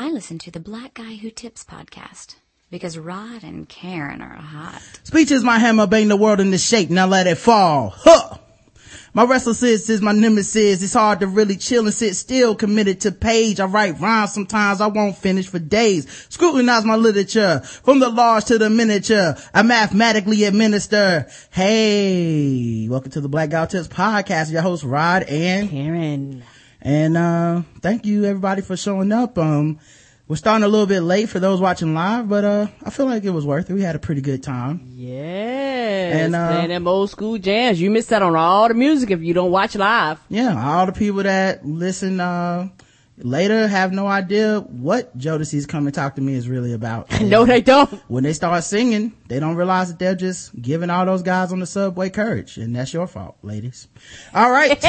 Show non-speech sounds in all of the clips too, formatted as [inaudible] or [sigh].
I listen to the Black Guy Who Tips podcast because Rod and Karen are hot. Speech is my hammer, bang the world into shape. Now let it fall. Huh! My restless is my nemesis. It's hard to really chill and sit still committed to page. I write rhymes sometimes I won't finish for days. Scrutinize my literature from the large to the miniature. I mathematically administer. Hey, welcome to the Black Guy Tips podcast. Your host Rod and Karen. And, uh, thank you everybody for showing up. Um, we're starting a little bit late for those watching live, but, uh, I feel like it was worth it. We had a pretty good time. Yes. And, uh, playing them old school jams. You missed out on all the music if you don't watch live. Yeah, all the people that listen, uh, later have no idea what Jodeci's come and talk to me is really about. [laughs] no, they don't. When they start singing, they don't realize that they're just giving all those guys on the subway courage. And that's your fault, ladies. All right. [laughs]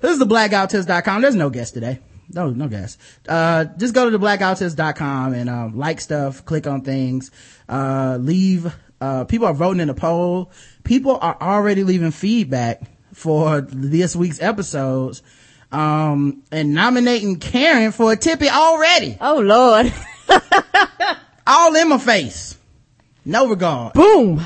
this is the blackguywhotips.com. There's no guest today. No, no guest. Uh, just go to the blackguywhotips.com and, um, like stuff, click on things, uh, leave, uh, people are voting in a poll. People are already leaving feedback for this week's episodes um, and nominating Karen for a tippy already. Oh Lord. [laughs] All in my face. No regard. Boom.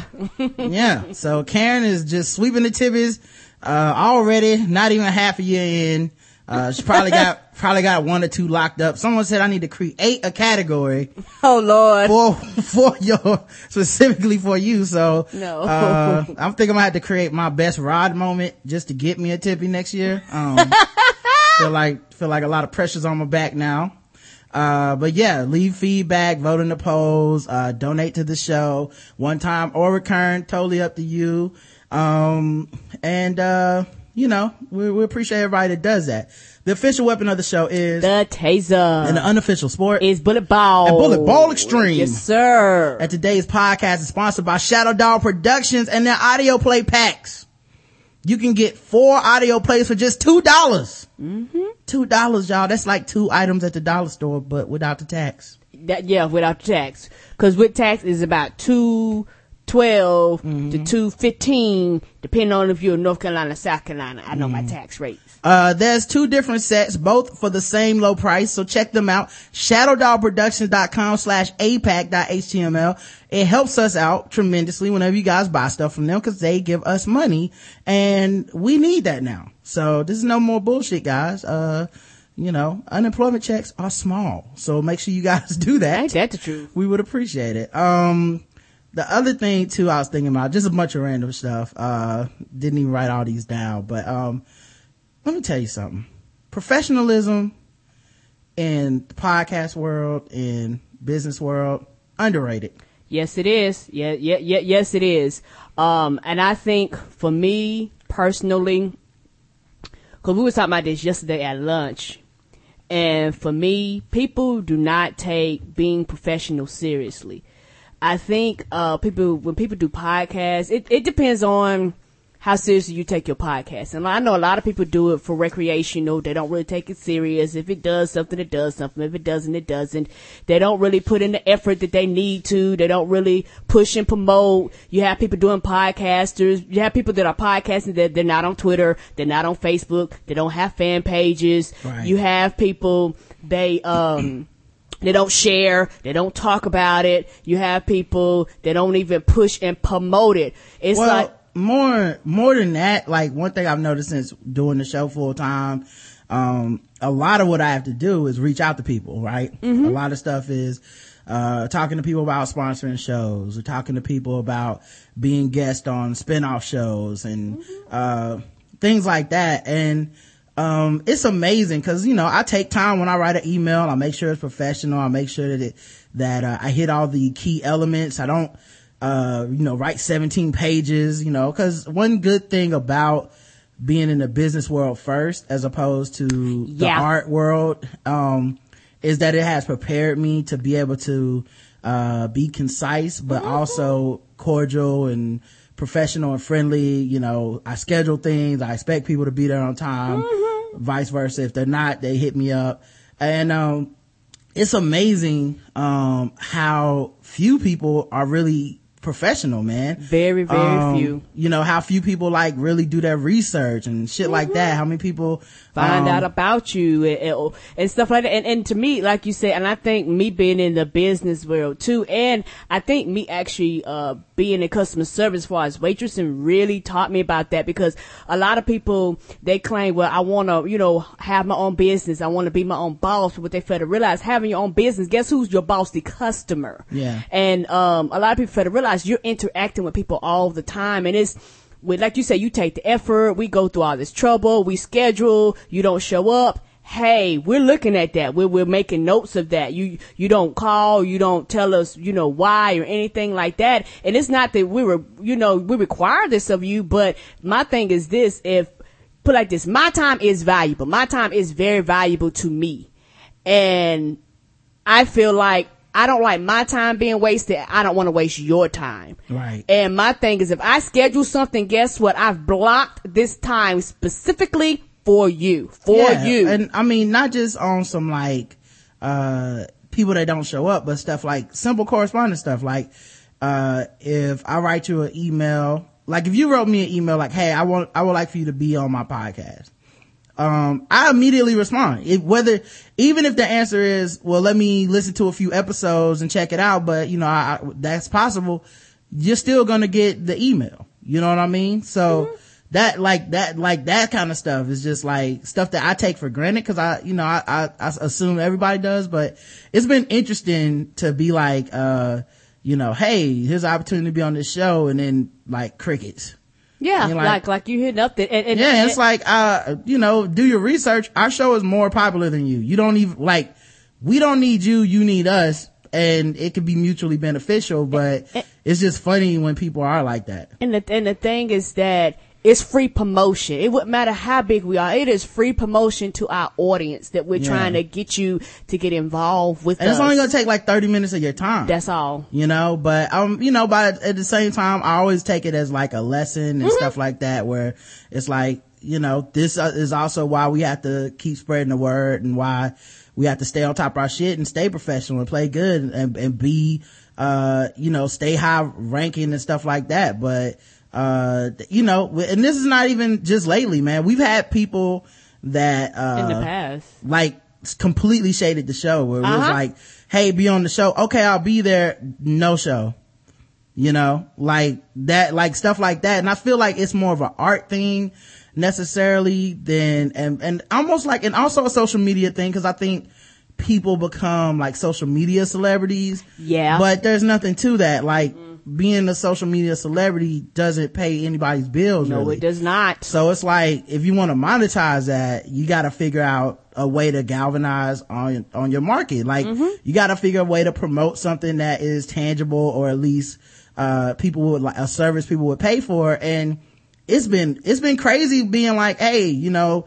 yeah. So Karen is just sweeping the tippies, uh, already, not even half a year in. Uh, she probably got, [laughs] probably got one or two locked up. Someone said I need to create a category. [laughs] Oh Lord. For, for your, specifically for you. So, no. uh, I'm thinking I'm have to create my best rod moment just to get me a tippy next year. Um, [laughs] feel like, feel like a lot of pressure's on my back now. Uh, but yeah, leave feedback, vote in the polls, uh, donate to the show, one time or recurrent, totally up to you. Um, and, uh, you know, we, we appreciate everybody that does that. The official weapon of the show is the taser, and the unofficial sport is bullet ball. And bullet ball extreme. Yes, sir. And today's podcast is sponsored by Shadow Dog Productions and their audio play packs. You can get four audio plays for just two dollars. Mm-hmm. Two dollars, y'all. That's like two items at the dollar store, but without the tax. That yeah, without the tax. Cause with tax is about two 12 Mm-hmm. to 215 depending on if you're in north carolina south carolina i know my tax rates Uh, there's two different sets, both for the same low price, so check them out. ShadowDogProductions.com slash APAC.html. It helps us out tremendously whenever you guys buy stuff from them because they give us money and we need that now. So this is no more bullshit, guys. Uh, you know, unemployment checks are small. So make sure you guys [laughs] do that. ain't that the truth We would appreciate it. Um, the other thing too, I was thinking about just a bunch of random stuff. Uh, didn't even write all these down, but, um, let me tell you something. Professionalism in the podcast world, in business world, underrated. Yes, it is. Yeah, yeah, yeah, yes, it is. Um, and I think for me personally, cause we were talking about this yesterday at lunch, and for me, people do not take being professional seriously. I think, uh, people, when people do podcasts, it, it depends on how seriously you take your podcast. And I know a lot of people do it for recreational. They don't really take it serious. If it does something, it does something. If it doesn't, it doesn't. They don't really put in the effort that they need to. They don't really push and promote. You have people doing podcasters. You have people that are podcasting that they're not on Twitter. They're not on Facebook. They don't have fan pages. Right. You have people, they, um, they don't share. They don't talk about it. You have people that don't even push and promote it. It's well, like, more, more than that, like one thing I've noticed since doing the show full time, um, a lot of what I have to do is reach out to people, right? A lot of stuff is, uh, talking to people about sponsoring shows or talking to people about being guest on spin-off shows and, uh, things like that. And, um, it's amazing because, you know, I take time when I write an email. I make sure it's professional. I make sure that it, that, uh, I hit all the key elements. I don't, uh, you know, write 17 pages, you know, cause one good thing about being in the business world first as opposed to the Yeah. art world, um, is that it has prepared me to be able to, uh, be concise, but also cordial and professional and friendly. You know, I schedule things. I expect people to be there on time. Vice versa. If they're not, they hit me up. And, um, it's amazing, um, how few people are really professional, man. Very, very Um, few. You know, how few people like really do their research and shit like that. How many people find um, out about you and, and, stuff like that. And, and to me, like you said, and I think me being in the business world too, and I think me actually, uh, being in customer service for as waitressing really taught me about that because a lot of people, they claim, well, I want to, you know, have my own business. I want to be my own boss. But what they fail to realize, having your own business, guess who's your boss? The customer. Yeah. And, um, a lot of people fail to realize you're interacting with people all the time and it's, with, like you say, you take the effort, we go through all this trouble, we schedule, you don't show up. Hey, we're looking at that. We're, we're making notes of that. You, you don't call, you don't tell us, you know, why or anything like that. And it's not that we were, you know, we require this of you, but my thing is this, if, put like this, my time is valuable. My time is very valuable to me. And I feel like I don't like my time being wasted. I don't want to waste your time. Right. And my thing is if I schedule something, guess what? I've blocked this time specifically for you. For Yeah, you. And I mean, not just on some like, uh, people that don't show up, but stuff like simple correspondence stuff. Like, uh, if I write you an email, like if you wrote me an email like, Hey, I want, I would like for you to be on my podcast. Um, I immediately respond. It, whether, even if the answer is, well, let me listen to a few episodes and check it out, but you know, I, I- that's possible. You're still gonna get the email. You know what I mean? So, that like that like that kind of stuff is just like stuff that I take for granted because I you know I, I I assume everybody does, but it's been interesting to be like uh you know hey here's an opportunity to be on this show and then like crickets. Yeah. Like, like- like, you hitting up that. And, and, Yeah, and- it's like uh you know do your research. Our show is more popular than you. You don't even like we don't need you. You need us. And it could be mutually beneficial, but it's just funny when people are like that. And the, and the thing is that it's free promotion. It wouldn't matter how big we are. It is free promotion to our audience that we're Yeah. trying to get you to get involved with And us. it's only gonna take like 30 minutes of your time. That's all. you know but um you know but at the same time i always take it as like a lesson and stuff like that where it's like you know this uh, is also why we have to keep spreading the word and why we have to stay on top of our shit and stay professional and play good and, and be uh you know stay high ranking and stuff like that but uh you know and this is not even just lately man we've had people that uh In the past. like completely shaded the show where it was Uh-huh. like, Hey, be on the show. Okay. I'll be there. No show. You know, like that, like stuff like that. And I feel like it's more of an art thing necessarily than, and, and almost like, and also a social media thing. Cause I think people become like social media celebrities. Yeah. But there's nothing to that. Like being a social media celebrity doesn't pay anybody's bills. No, really. it does not. So it's like if you want to monetize that, you got to figure out a way to galvanize on on your market. Like you got to figure a way to promote something that is tangible or at least uh people would like a service people would pay for. And it's been it's been crazy being like, hey, you know,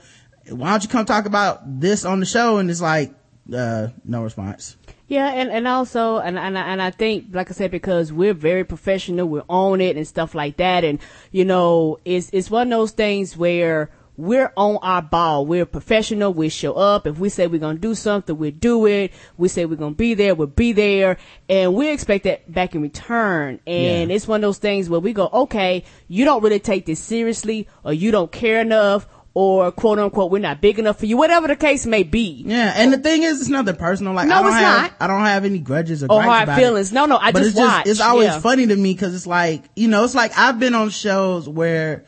why don't you come talk about this on the show? And it's like uh no response. Yeah, and, and also, and, and, I- and I think, like I said, because we're very professional, we're on it and stuff like that. And, you know, it's, it's one of those things where we're on our ball. We're professional. We show up. If we say we're going to do something, we do it. We say we're going to be there, we'll be there. And we expect that back in return. And Yeah. it's one of those things where we go, okay, you don't really take this seriously or you don't care enough or quote unquote, we're not big enough for you, whatever the case may be. Yeah, and the thing is, it's nothing personal. Like, No, I don't it's have, not. I don't have any grudges or, Or hard feelings. It. No, no, I but just it's watch. It's always Yeah. funny to me because it's like, you know, it's like I've been on shows where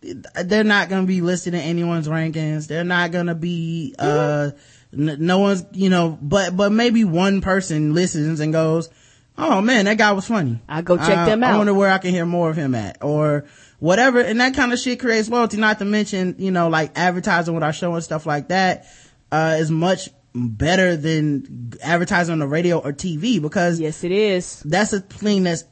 they're not going to be listed in anyone's rankings. They're not going to be, uh, n- no one's, you know, but, but maybe one person listens and goes, Oh man, that guy was funny. I'll go check Uh, them out. I wonder where I can hear more of him at or whatever. And that kind of shit creates loyalty. Not to mention, you know, like advertising with our show and stuff like that, uh, is much better than advertising on the radio or TV because Yes, it is. that's a thing that's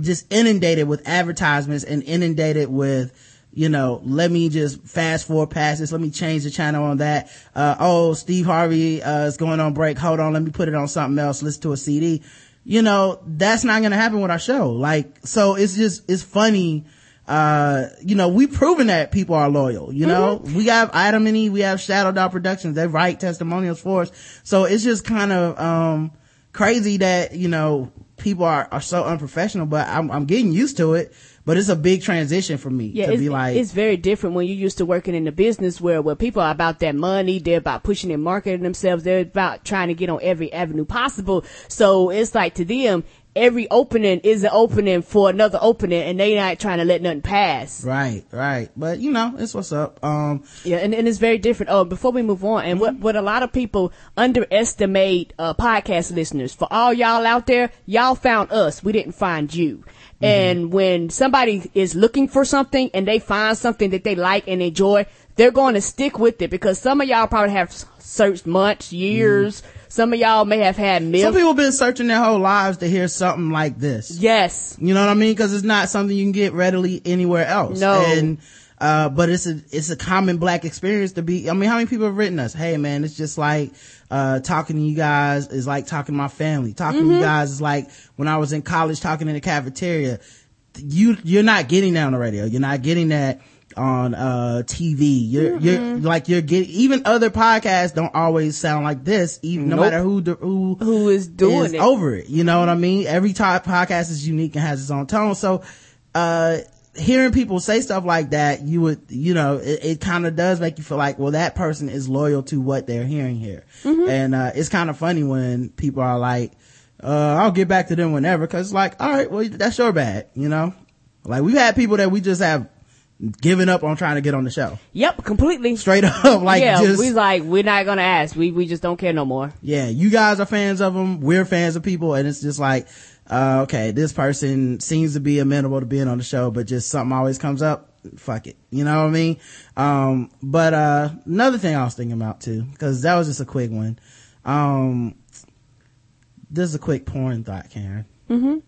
just inundated with advertisements and inundated with you know let me just fast forward past this let me change the channel on that uh oh steve harvey uh is going on break hold on let me put it on something else listen to a cd you know that's not gonna happen with our show like so it's just it's funny uh you know we've proven that people are loyal you know we have adam and eve we have shadow dog productions they write testimonials for us so it's just kind of um crazy that you know people are, are so unprofessional, but I'm, I'm getting used to it. But it's a big transition for me Yeah, to it's, be like, it's very different when you're used to working in the business where where people are about that money, they're about pushing and marketing themselves, they're about trying to get on every avenue possible. So it's like to them, every opening is an opening for another opening, and they not trying to let nothing pass. right, right. But you know, it's what's up. Um, Yeah, and, and it's very different. Oh, before we move on, and what, what a lot of people underestimate uh, podcast listeners. For all y'all out there, y'all found us. We didn't find you. And when somebody is looking for something and they find something that they like and enjoy, they're going to stick with it because some of y'all probably have searched months, years. Some of y'all may have had me. some milk. people been searching their whole lives to hear something like this. yes. You know what I mean? Cause it's not something you can get readily anywhere else. No. And, uh, but it's a, it's a common black experience to be, I mean, how many people have written us? Hey man, it's just like, uh, talking to you guys is like talking to my family. Talking to you guys is like when I was in college talking in the cafeteria. You, you're not getting that on the radio. You're not getting that on, uh, TV. You're, you're like, you're getting, even other podcasts don't always sound like this, even no matter who, who, Who is doing is it? over it. You know what I mean? Every top podcast is unique and has its own tone. So, uh, hearing people say stuff like that, you would, you know, it, it kind of does make you feel like, well, that person is loyal to what they're hearing here. Mm-hmm. And, uh, it's kind of funny when people are like, uh, I'll get back to them whenever. Cause it's like, all right, well, that's your bad, you know? Like we've had people that we just have given up on trying to get on the show. Yep, completely. Straight [laughs] up, like yeah, just, we like we're not gonna ask. We we just don't care no more. yeah, you guys are fans of them. We're fans of people. And it's just like, uh, okay, this person seems to be amenable to being on the show, but just something always comes up. Fuck it. You know what I mean? Um, but, uh, another thing I was thinking about too, cause that was just a quick one. Um, this is a quick porn thought, Karen. Mm-hmm.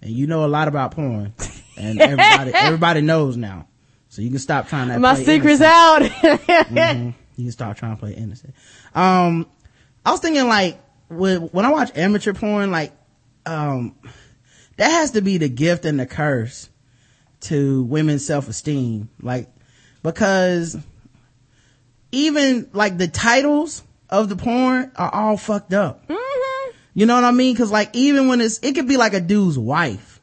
And you know a lot about porn. And [laughs] everybody, everybody knows now. So you can stop trying to play My secret's innocent. out. You can stop trying to play innocent. Um, I was thinking like when when I watch amateur porn, like um, that has to be the gift and the curse to women's self esteem. Like because even like the titles of the porn are all fucked up. You know what I mean? Cause like even when it's, it could be like a dude's wife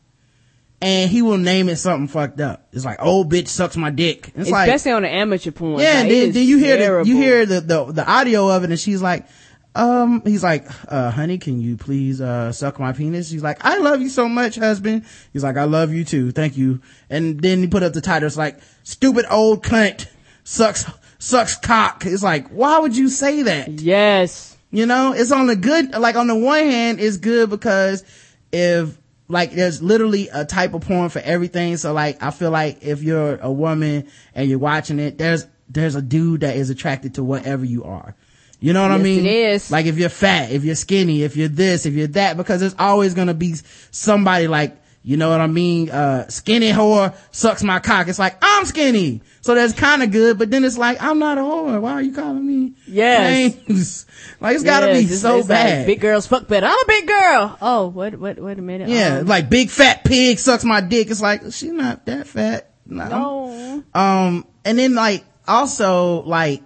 and he will name it something fucked up. It's like, old bitch sucks my dick. It's like, Especially on the amateur porn. yeah, like, then, then you hear the, you hear the, the, the audio of it and she's like, um, he's like, uh, honey, can you please, uh, suck my penis? She's like, I love you so much, husband. He's like, I love you too. Thank you. And then he put up the title. It's like, stupid old cunt sucks, sucks cock. It's like, why would you say that? Yes. You know, it's on the good, like on the one hand, it's good because if, like, there's literally a type of porn for everything. So like, I feel like if you're a woman and you're watching it, there's, there's a dude that is attracted to whatever you are. You know what I mean? it is. Like if you're fat, if you're skinny, if you're this, if you're that, because there's always gonna be somebody like, you know what I mean? Uh, skinny whore sucks my cock. It's like, I'm skinny. So that's kind of good, but then it's like, I'm not a whore. Why are you calling me Yes. names? [laughs] Like it's gotta be it's- so it's like, bad. big girls fuck better. I'm a big girl. Oh, wait, wait, wait a minute. yeah, Um, like big fat pig sucks my dick. It's like, she's not that fat. No. no. Um, and then like, also like,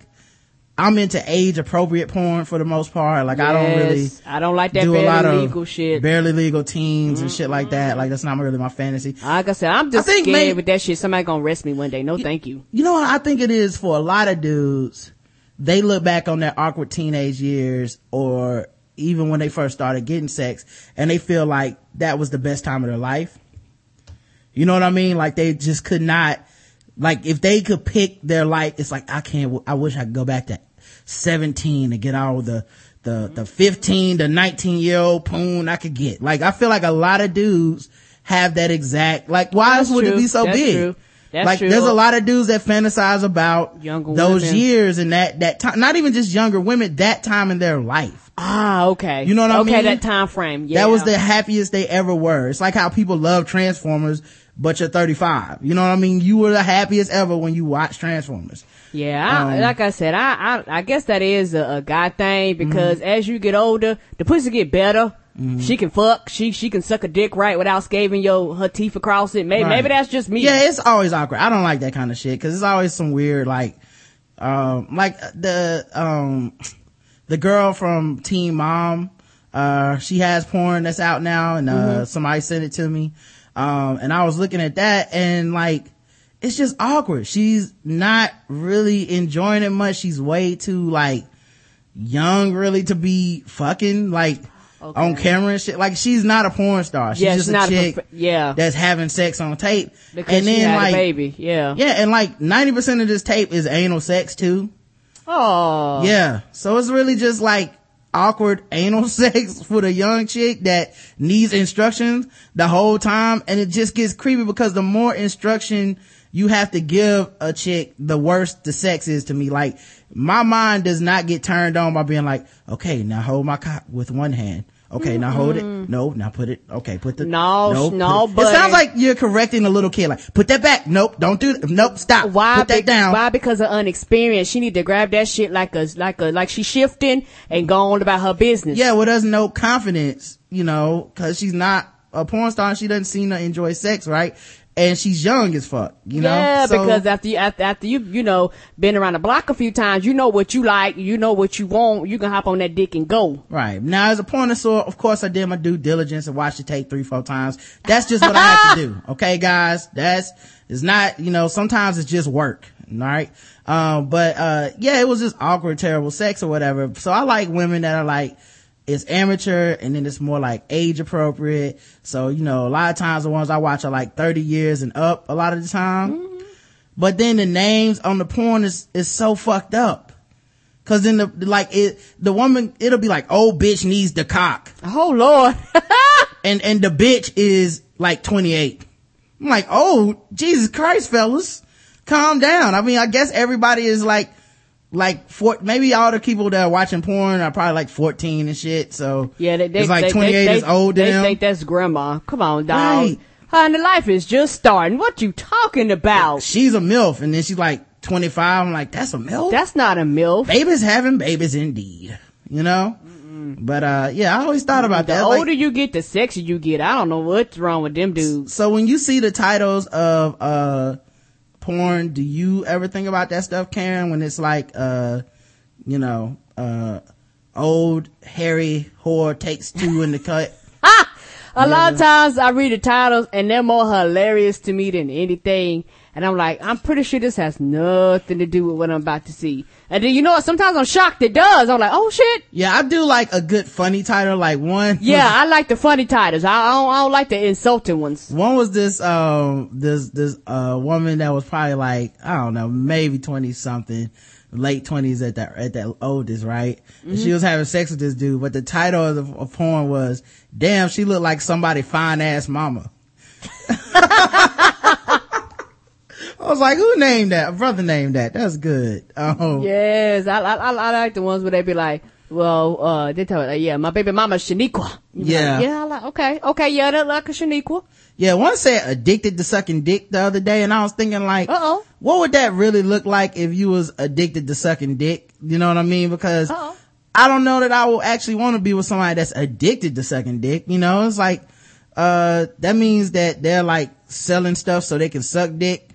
I'm into age appropriate porn for the most part. Like I don't really I don't like that do a barely lot of legal shit. barely legal teens and shit like that. Mm-hmm. Like that's not really my fantasy. like I said, I'm just I think scared may- with that shit. Somebody gonna arrest me one day. No, thank you. You know what I think it is for a lot of dudes? They look back on their awkward teenage years or even when they first started getting sex and they feel like that was the best time of their life. You know what I mean? Like they just could not, like if they could pick their life, it's like, I can't, I wish I could go back to 17 to get all the, the, the 15 to 19 year old poon I could get. Like I feel like a lot of dudes have that exact, like why That's else would it be so That's big? true. That's like true. there's a lot of dudes that fantasize about Younger those women. years and that, that time, not even just younger women, that time in their life. Ah, okay. You know what I mean? okay, that time frame. Yeah. That was the happiest they ever were. It's like how people love Transformers, but you're 35. You know what I mean? You were the happiest ever when you watched Transformers. Yeah, I, Um, like I said, I, I I guess that is a, a guy thing because Mm-hmm. as you get older, the pussy get better. She can fuck. She she can suck a dick right without scaving your her teeth across it. Maybe Right. maybe that's just me. Yeah, it's always awkward. I don't like that kind of shit because it's always some weird like, um, like the um, the girl from Teen Mom, Uh, she has porn that's out now and, uh, Mm-hmm. somebody sent it to me. Um, and I was looking at that and like, it's just awkward. She's not really enjoying it much. She's way too like young really to be fucking like Okay. on camera and shit. Like she's not a porn star. She's Yeah, just she's a not a chick prof- yeah. that's having sex on tape. Because and then like, a baby. Yeah. yeah, and like 90% of this tape is anal sex too. Oh. Yeah. So it's really just like awkward [laughs] anal sex for the young chick that needs instructions the whole time. And it just gets creepy because the more instruction you have to give a chick, the worst the sex is to me. Like my mind does not get turned on by being like, okay, now hold my cock with one hand. Okay, now hold it. Mm-hmm. No, now put it. Okay, put the. No, no, it. but- It sounds like you're correcting a little kid. Like, put that back. Nope, don't do that. Nope, stop. Why? Put that be- down. Why? Because of unexperience. She need to grab that shit like a like a like she's shifting and go on about her business. Yeah, well, there's no confidence, you know, cause she's not a porn star and she doesn't seem to enjoy sex, right? And she's young as fuck, you know? Yeah, So- because after you after, after you you know been around the block a few times, you know what you like, you know what you want. You can hop on that dick and go. Right. Now, as a pornosaur, of course, I did my due diligence and watched the tape three, four times. That's just what I have to do. [laughs] Okay, guys? That's, it's not, you know, sometimes it's just work. All right. Um, but, uh, yeah, it was just awkward, terrible sex or whatever. So I like women that are like, it's amateur and then it's more like age appropriate. So, you know, a lot of times the ones I watch are like 30 years and up a lot of the time. Mm-hmm. But then the names on the porn is, is so fucked up. Cause then the, like it, the woman, it'll be like, oh bitch needs the cock. Oh Lord. [laughs] And, and the bitch is like 28. I'm like, oh, Jesus Christ, fellas. Calm down. I mean, I guess everybody is like, like four, maybe all the people that are watching porn are probably like 14 and shit. So yeah, they, they, it's like they, 28 they, is old They them. think that's grandma. Come on, dog. Right. Honey, life is just starting. What you talking about? She's a MILF and then she's like 25. I'm like, that's a MILF? That's not a milf. babies having babies indeed. You know? But, uh, yeah, I always thought about The that. The older you get, the sexier you get. I don't know what's wrong with them dudes. so when you see the titles of, uh, porn, do you ever think about that stuff, Karen? When it's like, uh, you know, uh, old hairy whore takes two in the cut. [laughs] A lot of times I read the titles and they're more hilarious to me than anything. And I'm like, I'm pretty sure this has nothing to do with what I'm about to see. And then you know what? Sometimes I'm shocked it does. I'm like, oh shit. Yeah, I do like a good funny title, like one. Yeah, [laughs] I like the funny titles. I, I, don't, I don't like the insulting ones. One was this, um, this, this, uh, woman that was probably like, I don't know, maybe 20 something, late 20s at that, at that oldest, right? And she was having sex with this dude, but the title of the of porn was, damn, she looked like somebody fine ass mama. [laughs] [laughs] I was like, who named that? A brother named that. That's good. Um, Yes, I, I, I, I like the ones where they be like, well, uh, they tell me, like, yeah, my baby mama Shaniqua. Yeah. Like, yeah, I like, okay, okay, yeah, that like a Shaniqua. Yeah, one said addicted to sucking dick the other day, and I was thinking like, Uh-oh. what would that really look like if you was addicted to sucking dick? You know what I mean? Because Uh-oh. I don't know that I will actually want to be with somebody that's addicted to sucking dick. You know, it's like, uh, that means that they're like selling stuff so they can suck dick.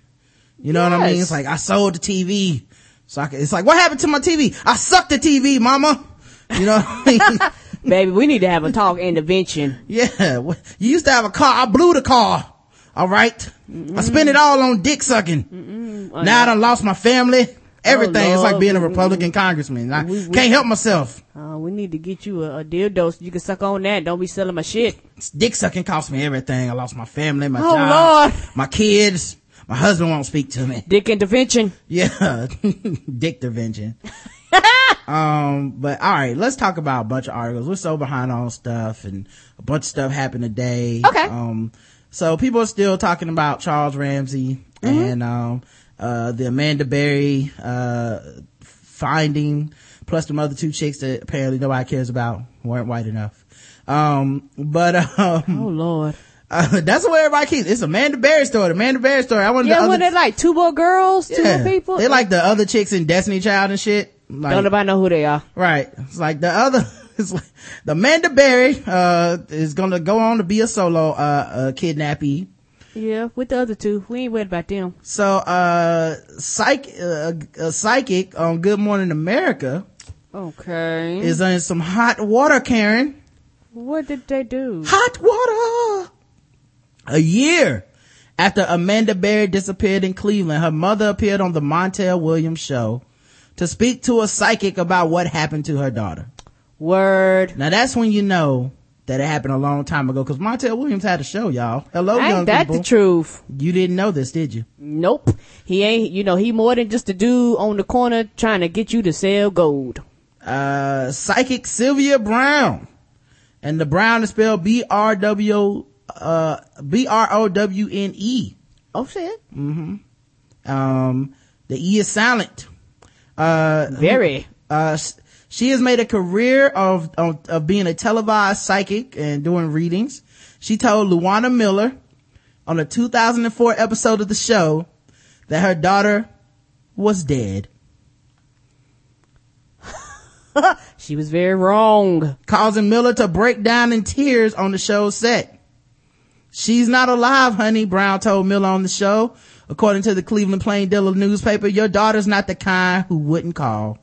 You know what I mean? It's like I sold the TV, so I can, it's like what happened to my TV? I sucked the TV, mama. You know what I mean? [laughs] Baby, we need to have a talk intervention. Yeah, you used to have a car. I blew the car. All right? I spent it all on dick sucking. Now I done lost my family. Everything. it's like being a Republican congressman. I We- we- can't help myself. Uh, we need to get you a, a dildo so you can suck on that. Don't be selling my shit. Dick sucking cost me everything. I lost my family, my Oh, job, Lord. my kids. My husband won't speak to me. Dick intervention. Yeah. [laughs] dick intervention. [laughs] um, but all right, let's talk about a bunch of articles. We're so behind on stuff and a bunch of stuff happened today. Okay. Um, so people are still talking about Charles Ramsey and, um, uh, the Amanda Berry, uh, finding plus the other two chicks that apparently nobody cares about weren't white enough. Um, but, [laughs] um, Oh Lord. Uh, [laughs] that's what everybody keeps. It's Amanda Berry story. The Amanda Berry story. I want. Yeah, the what other, they like? Two more girls? Two more people? they're like the other chicks in Destiny Child and shit. Like, Don't nobody know who they are. Right. It's like the other, [laughs] it's like the Amanda Berry, uh, is gonna go on to be a solo, uh, uh, kidnappee. Yeah, with the other two. We ain't worried about them. So, uh, psych, uh, a psychic on Good Morning America Okay. is in some hot water, Karen. What did they do? Hot water. A year after Amanda Berry disappeared in Cleveland, her mother appeared on the Montel Williams show to speak to a psychic about what happened to her daughter. Word. Now that's when you know that it happened a long time ago because Montel Williams had a show, y'all. Hello, young Ain't that people. the truth? You didn't know this, did you? Nope. He ain't, you know, he more than just a dude on the corner trying to get you to sell gold. Uh, psychic Sylvia Browne. And the Brown is spelled B-R-W, uh, B-R-O-W-N-E. Oh shit. Mm-hmm. Um, the E is silent. Uh, Very. uh, she has made a career of, of, of being a televised psychic and doing readings. She told Louwana Miller on a 2004 episode of the show that her daughter was dead, [laughs] She was very wrong. causing Miller to break down in tears on the show's set. She's not alive, honey, Browne told Miller on the show. According to the Cleveland Plain Dealer newspaper, your daughter's not the kind who wouldn't call.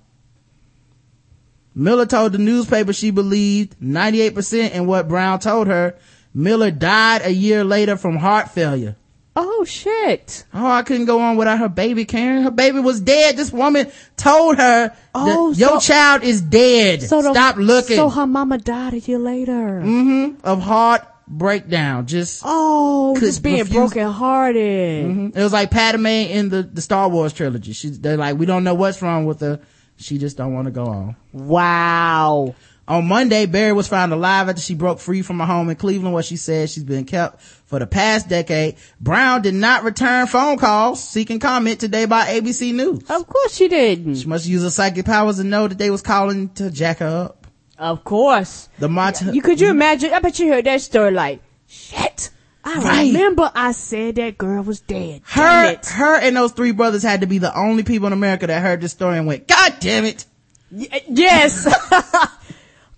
Miller told the newspaper she believed 98% in what Browne told her. Miller died a year later from heart failure. Oh shit. Oh, I couldn't go on without her baby, Karen. Her baby was dead. This woman told her Oh, that your child is dead. So the- Stop looking. So her mama died a year later. Mm-hmm. of heart breakdown. Just Oh, just being refuse- broken hearted. Mm-hmm. it was like Padme in the the Star Wars trilogy. She's they're like we don't know what's wrong with her. She just don't want to go on. Wow. On Monday, Berry was found alive after she broke free from a home in Cleveland where she said she's been kept for the past decade. Browne did not return phone calls seeking comment today by ABC News. Of course she didn't. She must use her psychic powers to know that they was calling to jack her up. Of course. The Mont- You could you imagine? I bet you heard that story like, shit. I Right. remember I said that girl was dead. Her, her and those three brothers had to be the only people in America that heard this story and went, God damn it. Y- yes. [laughs]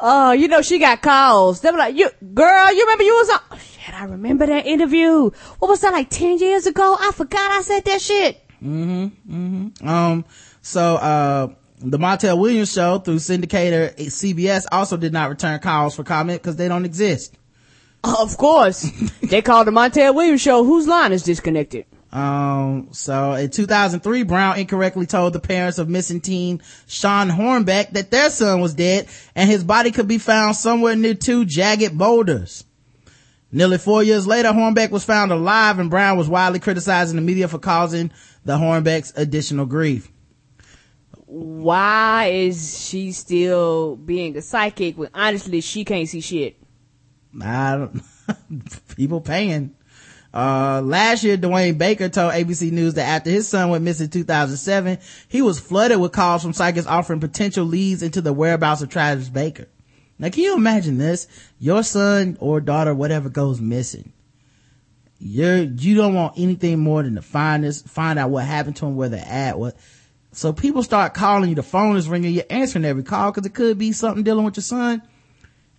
Oh, you know, she got calls. They were like, you, girl, you remember you was on, oh, shit, I remember that interview. What was that, like 10 years ago? I forgot I said that shit. Mm-hmm. Mm-hmm. Um, so, uh, the Montel Williams show through syndicator CBS also did not return calls for comment because they don't exist. Of course. they called the Montel Williams show, whose line is disconnected? Um, so in 2003, Browne incorrectly told the parents of missing teen Shawn Hornbeck that their son was dead and his body could be found somewhere near two jagged boulders. Nearly four years later, Hornbeck was found alive and Browne was widely criticizing the media for causing the Hornbecks additional grief. Why is she still being a psychic when honestly she can't see shit? I don't, [laughs] people paying. Uh, last year, Dwayne Baker told ABC News that after his son went missing in 2007, he was flooded with calls from psychics offering potential leads into the whereabouts of Travis Baker. Now, can you imagine this? Your son or daughter, whatever goes missing. You're, you don't want anything more than to find this, find out what happened to him, where they're at, what, so people start calling you, the phone is ringing, you're answering every call because it could be something dealing with your son.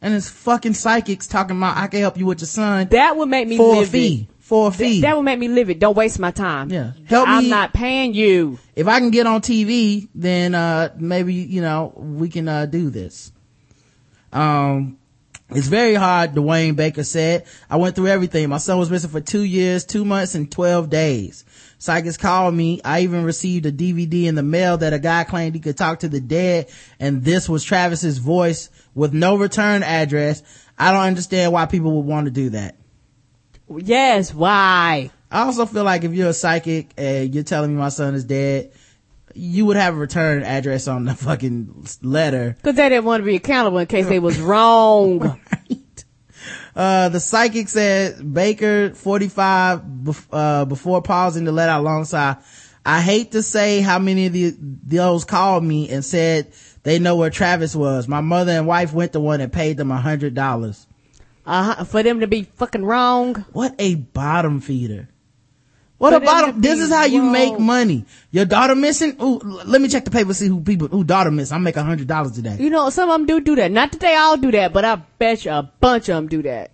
And it's fucking psychics talking about, I can help you with your son That would make me for a live fee. For a fee. That would make me live it. Don't waste my time. Yeah. Help me. I'm not paying you. if I can get on TV, then, uh, maybe, you know, we can, uh, do this. Um, it's very hard, Dwayne Baker said. I went through everything. My son was missing for two years, two months, and 12 days. Psychics called me. I even received a DVD in the mail that a guy claimed he could talk to the dead, and this was Travis's voice with no return address. I don't understand why people would want to do that. Yes, why? I also feel like if you're a psychic and you're telling me my son is dead, you would have a return address on the fucking letter. Cause they didn't want to be accountable in case they was wrong. [laughs] Uh, the psychic said Baker, 45, bef- uh, before pausing to let out long sigh, I hate to say how many of the, those called me and said they know where Travis was. My mother and wife went to one and paid them a hundred dollars. Uh-huh. For them to be fucking wrong. What a bottom feeder. What For a them bottom. This is how you make money. Your daughter missing? Ooh, let me check the paper, see who people, who daughter miss. I'll make a hundred dollars today. You know, some of them do do that. Not that they all do that, but I bet you a bunch of them do that.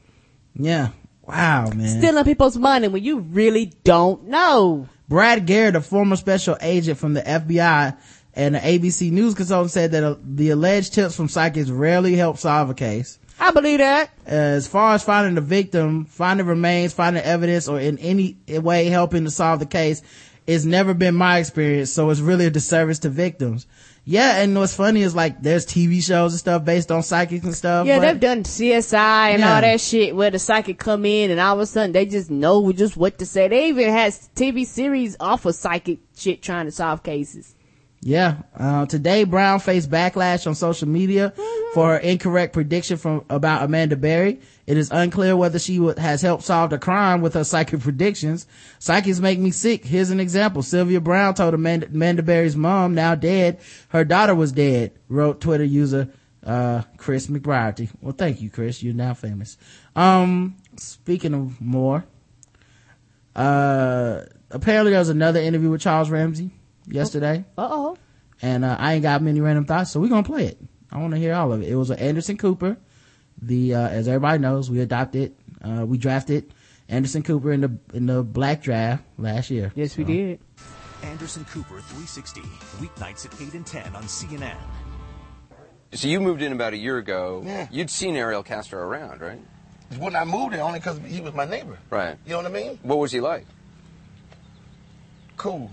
Yeah. Wow, man. Stealing people's money when you really don't know. Brad Garrett, a former special agent from the FBI and an ABC News consultant said that uh, the alleged tips from psychics rarely help solve a case. I believe that. As far as finding the victim, finding remains, finding evidence, or in any way helping to solve the case, it's never been my experience. So it's really a disservice to victims. Yeah, and what's funny is like there's TV shows and stuff based on psychics and stuff. Yeah, they've done CSI and Yeah. all that shit where the psychic come in and all of a sudden they just know just what to say. They even has TV series off of psychic shit trying to solve cases. Yeah. Uh, today, Browne faced backlash on social media for her incorrect prediction from about Amanda Berry. It is unclear whether she would, has helped solve the crime with her psychic predictions. Psychics make me sick. Here's an example. Sylvia Browne told Amanda, Amanda Berry's mom, now dead, her daughter was dead, wrote Twitter user, uh, Chris McBride. Well, thank you, Chris. You're now famous. Um, speaking of more, uh, apparently there was another interview with Charles Ramsey yesterday Uh oh. and uh, I ain't got many random thoughts, so we're gonna play it. I want to hear all of it. It was with Anderson Cooper. The uh, as everybody knows, we adopted, uh, we drafted Anderson Cooper in the in the black draft last year. Yes, we So, did. Anderson Cooper 360, weeknights at 8 and 10 on CNN. So you moved in about a year ago. Yeah. You'd seen Ariel Castro around, right? When I moved there, only because he was my neighbor. Right. You know what I mean? What was he like? Cool.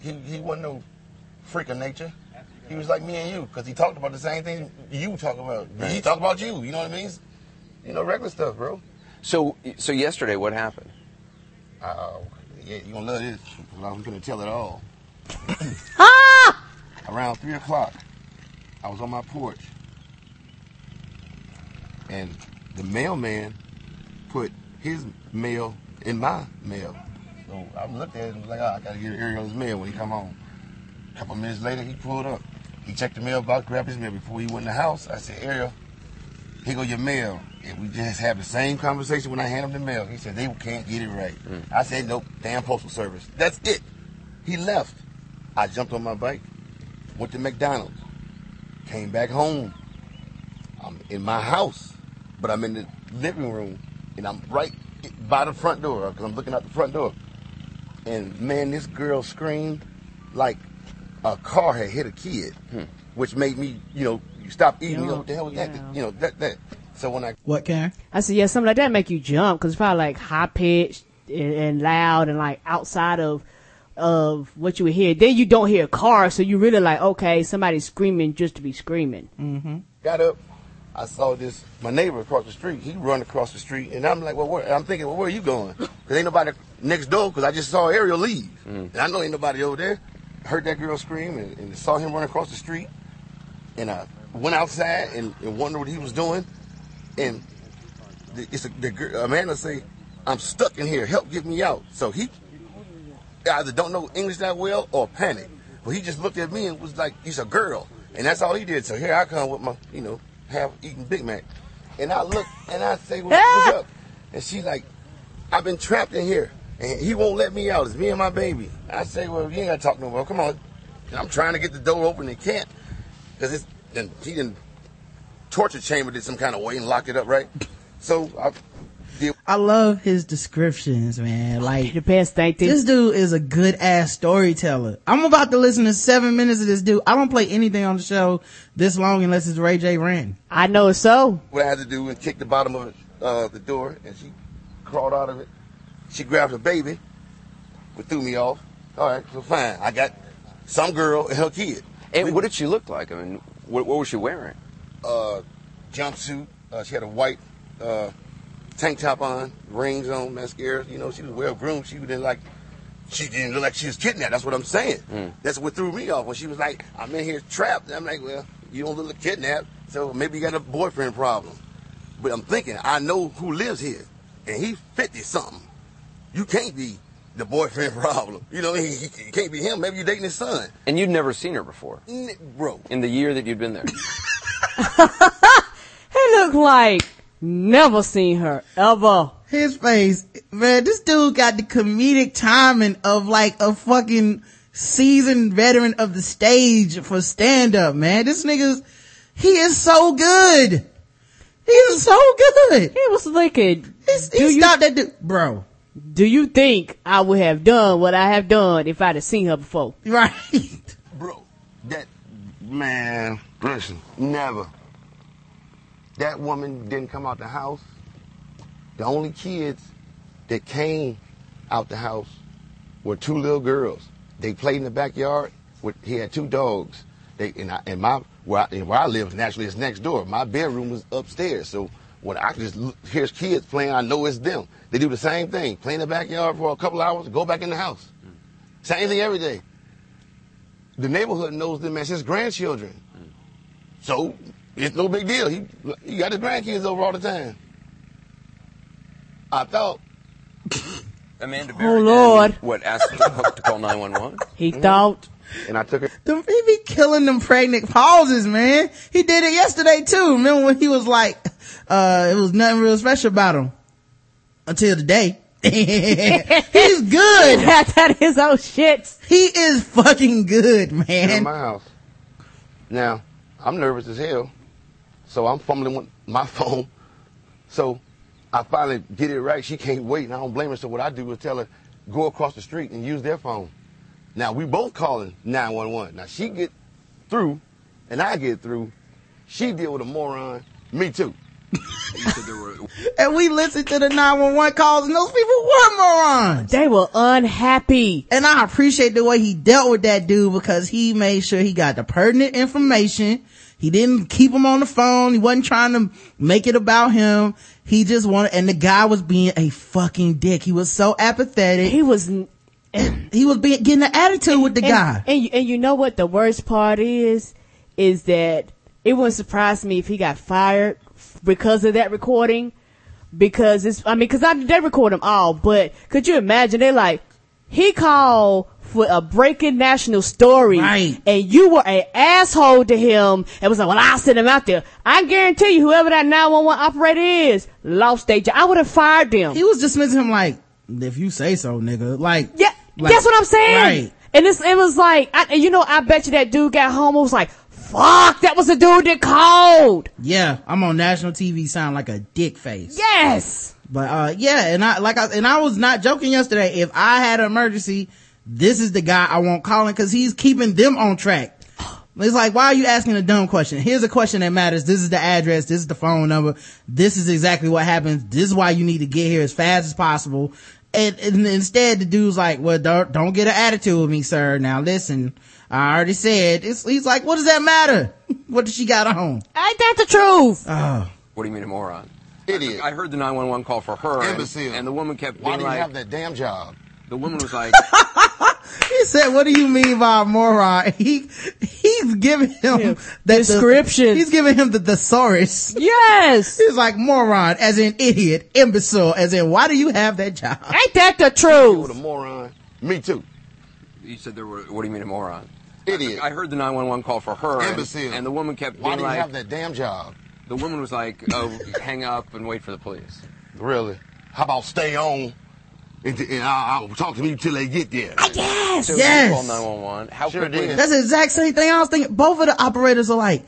He he wasn't no freak of nature. He was like me and you, because he talked about the same thing you talk about. He talked about you. You know what I mean? You know, regular stuff, bro. So, so yesterday, what happened? Uh, yeah, you gonna love this. 'cause I'm gonna tell it all. [coughs] Ah! Around three o'clock, I was on my porch, and the mailman put his mail in my mail. So I looked at it and was like, oh, I gotta get Ariel's mail when he come home. A couple minutes later, he pulled up. He checked the mailbox, grabbed his mail before he went in the house. I said, Ariel, here go your mail. And we just had the same conversation when I handed him the mail. He said, they can't get it right. Mm. I said, nope, damn postal service. That's it. He left. I jumped on my bike, went to McDonald's, came back home. I'm in my house, but I'm in the living room, and I'm right by the front door because I'm looking out the front door. And man, this girl screamed like a car had hit a kid, hmm. which made me, you know, stop eating. You know, what the hell was that? You know, that that. So when I What, Karen? I said, yeah, something like that make you jump because it's probably like high pitched and, and loud and like outside of of what you would hear. Then you don't hear a car, so you really like, okay, somebody's screaming just to be screaming. Mm-hmm. got up, I saw this my neighbor across the street. He run across the street, and I'm like, well, where? I'm thinking, well, where are you going? Cause ain't nobody next door. Cause I just saw Ariel leave, mm. and I know ain't nobody over there. Heard that girl scream, and, and saw him run across the street, and I went outside and, and wondered what he was doing, and the, it's a, the girl, Amanda say, I'm stuck in here. Help get me out. So he either don't know English that well or panic. But he just looked at me and was like, he's a girl. And that's all he did. So here I come with my, you know, half eaten Big Mac. And I look and I say, well, what's ah! up? And she like, I've been trapped in here. And he won't let me out. It's me and my baby. I say, well, you ain't got to talk no more. Come on. And I'm trying to get the door open and can't. Because it's, and he didn't torture chamber did some kind of way and locked it up, right? So I I love his descriptions, man. Like, The best ain't this this. dude is a good ass storyteller. I'm about to listen to seven minutes of this dude. I don't play anything on the show this long unless it's Ray J ranting. I know it's so. what I had to do and kick the bottom of uh, the door, and she crawled out of it. She grabbed her baby, but threw me off. All right, so fine. I got some girl and her kid. And what did she look like? I mean, what, what was she wearing? Uh, jumpsuit. Uh, she had a white uh, tank top on, rings on, mascara. You know, she was well groomed. She didn't like. She didn't look like she was kidnapped. That's what I'm saying. Hmm. That's what threw me off when she was like, "I'm in here trapped." I'm like, "Well, you don't look like kidnapped, so maybe you got a boyfriend problem." But I'm thinking, I know who lives here, and he's 50 something. You can't be the boyfriend [laughs] problem. You know, he, he, he can't be him. Maybe you're dating his son, And you'd never seen her before N- bro. in the year that you'd been there. [laughs] [laughs] He looked like never seen her ever. His face, man, this dude got the comedic timing of like a fucking seasoned veteran of the stage for stand up, man. This nigga's, he is so good. He is so good. He was looking. He's, Do he you- stopped that dude, bro. Do you think I would have done what I have done if I'd have seen her before? [laughs] Right. Bro, that man, listen, never. That woman didn't come out the house. The only kids that came out the house were two little girls. They played in the backyard. With, he had two dogs. They and, I, and my where I, where I live naturally is next door. My bedroom was upstairs, so when I just hear kids playing, I know it's them. They do the same thing, play in the backyard for a couple hours, go back in the house. Same thing every day. The neighborhood knows them as his grandchildren, so it's no big deal. He he got his grandkids over all the time. I thought [laughs] Amanda Oh, Barrett, Lord. What, asked the hook to call 911? He thought. and I took it. Them, he be killing them pregnant pauses, man. He did it yesterday too. Remember when he was like, uh, it was nothing real special about him until today. [laughs] He's good. [laughs] that is oh shit. He is fucking good, man. in man. my house. Now, I'm nervous as hell, so I'm fumbling with my [laughs] phone. So I finally get it right. She can't wait, and I don't blame her. So what I do is tell her, go across the street and use their phone. Now we both calling 911. Now she get through, and I get through. She deal with a moron. Me too. You said there were. And we listened to the 911 calls and those people were morons. They were unhappy. And I appreciate the way he dealt with that dude because he made sure he got the pertinent information. He didn't keep him on the phone. He wasn't trying to make it about him. He just wanted, and the guy was being a fucking dick. He was so apathetic. He was. [clears throat] he was being, getting an attitude with the and, guy. And you, and you know what the worst part is? Is that it wouldn't surprise me if he got fired because of that recording. Because it's, I mean, cause I, they record them all, but could you imagine? They're like, he called for a breaking national story. Right. And you were an asshole to him and was like, well, I'll send him out there. I guarantee you, whoever that 911 operator is, lost their job. I would have fired them. he was dismissing him like, if you say so, nigga. Like, Yeah, like- that's what I'm saying. Right. And it's, it was like, I, you know, I bet you that dude got home and was like, fuck, that was the dude that called. Yeah, I'm on national TV sound like a dick face. Yes. But uh yeah, and I like I and I was not joking yesterday. If I had an emergency, this is the guy I want calling because he's keeping them on track. It's like, why are you asking a dumb question? Here's a question that matters. This is the address. This is the phone number. This is exactly what happens. This is why you need to get here as fast as possible. And, and instead the dude's like, well, don't, don't get an attitude with me, sir. Now listen, I already said, it's, he's like, what does that matter? [laughs] what does she got on? Ain't that the truth? Oh, What do you mean a moron? Idiot. I heard the 911 call for her. and- Imbecile. And, the woman kept Why do you like, have that damn job? The woman was like, [laughs] he said, what do you mean by a moron? [laughs] He, he's giving him Yeah. the Descriptions. he's giving him the thesaurus. Yes. He's like moron, as in idiot, imbecile, as in why do you have that job? [laughs] Ain't that the With a truth? moron. Me too. you said there were, what do you mean a moron? Idiot. I heard the 911 call for her. and- Imbecile. And, the woman kept Why do you like, have that damn job? the woman was like, oh, hang up and wait for the police. Really? How about stay on and, and I'll, I'll talk to me till they get there? Yes. So Yes. call 911. How Sure quickly did. That's the exact same thing I was thinking. Both of the operators are like,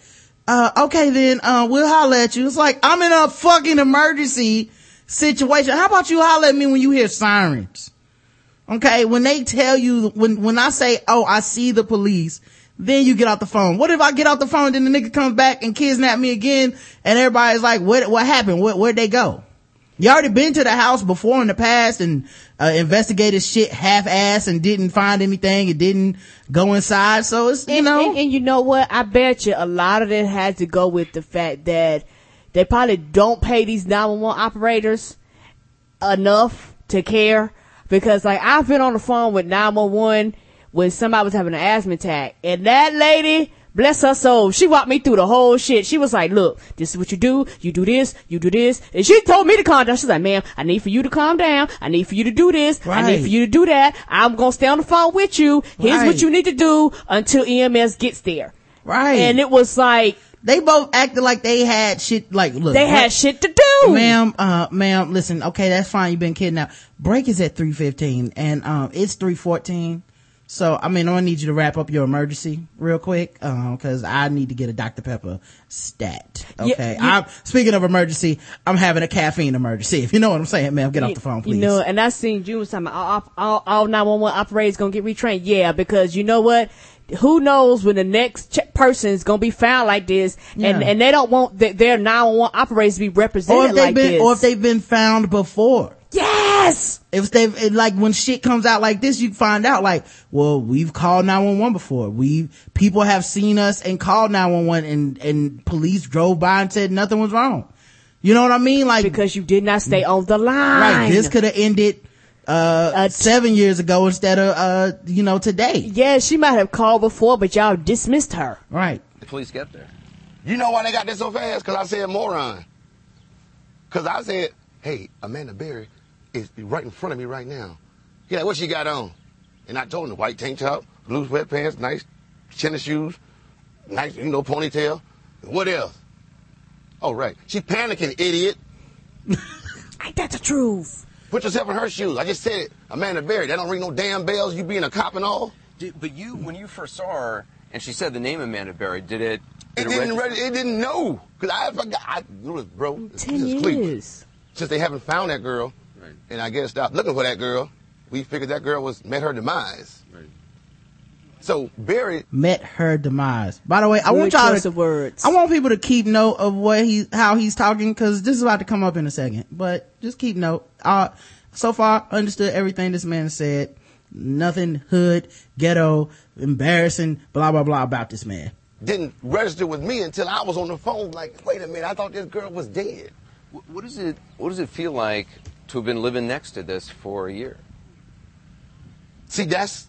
uh, okay then, uh, we'll holler at you. It's like, I'm in a fucking emergency situation. How about you holler at me when you hear sirens? Okay, when they tell you, when, when I say, oh, I see the police, then you get off the phone. What if I get off the phone, then the nigga comes back and kidnap me again, and everybody's like, what, what happened? Where, where'd they go? You already been to the house before in the past and uh, investigated shit half-ass and didn't find anything. It didn't go inside. So it's, you and, know, and, and you know what? I bet you a lot of it had to go with the fact that they probably don't pay these 911 operators enough to care. Because like I've been on the phone with 911 when somebody was having an asthma attack and that lady, bless her soul, she walked me through the whole shit. She was like, look, this is what you do. You do this, you do this. And she told me to calm down. She's like, ma'am, I need for you to calm down. I need for you to do this. I need for you to do that. I'm going to stay on the phone with you. Here's Right. what you need to do until EMS gets there. right. And it was like, they both acted like they had shit, like, look. they had shit to do. Ma'am, uh, ma'am, listen, okay, that's fine. You've been kidnapped. Break is at 315 and, um, it's 314. So, I mean, I'm gonna need you to wrap up your emergency real quick, um, cause I need to get a Dr. Pepper stat. Yeah, Okay. you- I'm, speaking of emergency, I'm having a caffeine emergency. [laughs] If you know what I'm saying, ma'am, get off the phone, please. You know, and I seen June was talking about all, all, all 911 operators gonna get retrained. Yeah, because you know what? who knows when the next ch- person is gonna be found like this, and Yeah. and they don't want th- their 911 operators to be or represented if like been, this. or if they've been found before. Yes, If they've, it- like when shit comes out like this, you find out like, well, we've called 911 before. We, people have seen us and called 911 and, and police drove by and said nothing was wrong. You know what I mean? Like, because you did not stay on the line. right, this could have ended, uh, Uh, seven years ago instead of, uh, you know, today. Yeah, she might have called before, but y'all dismissed her. Right. The police get there. You know why they got there so fast? Because I said moron. Because I said, hey, Amanda Berry is right in front of me right now. He like, what she got on? And I told him, white tank top, blue sweatpants, nice tennis shoes, nice, you know, ponytail. What else? Oh, right. She panicking, idiot. [laughs] Ain't that the truth? Put yourself in her shoes. I just said it. Amanda Berry, that don't ring no damn bells. You being a cop and all. Did, but you, when you first saw her and she said the name Amanda Berry, did it? It Did didn't, register? it didn't know. Because I forgot. I, bro, this Ten is Cleveland. years. since they haven't found that girl, Right. and I guess stopped looking for that girl, we figured that girl was met her demise. Right. So Berry, Met her demise. By the way, I want y'all choice to, of words. I want people to keep note of what he, how he's talking, cause this is about to come up in a second, but just keep note. Uh, so far, understood everything this man said. Nothing hood, ghetto, embarrassing, blah, blah, blah about this man. didn't register with me until I was on the phone. Like, wait a minute, I thought this girl was dead. What is it? What does it feel like to have been living next to this for a year? See, that's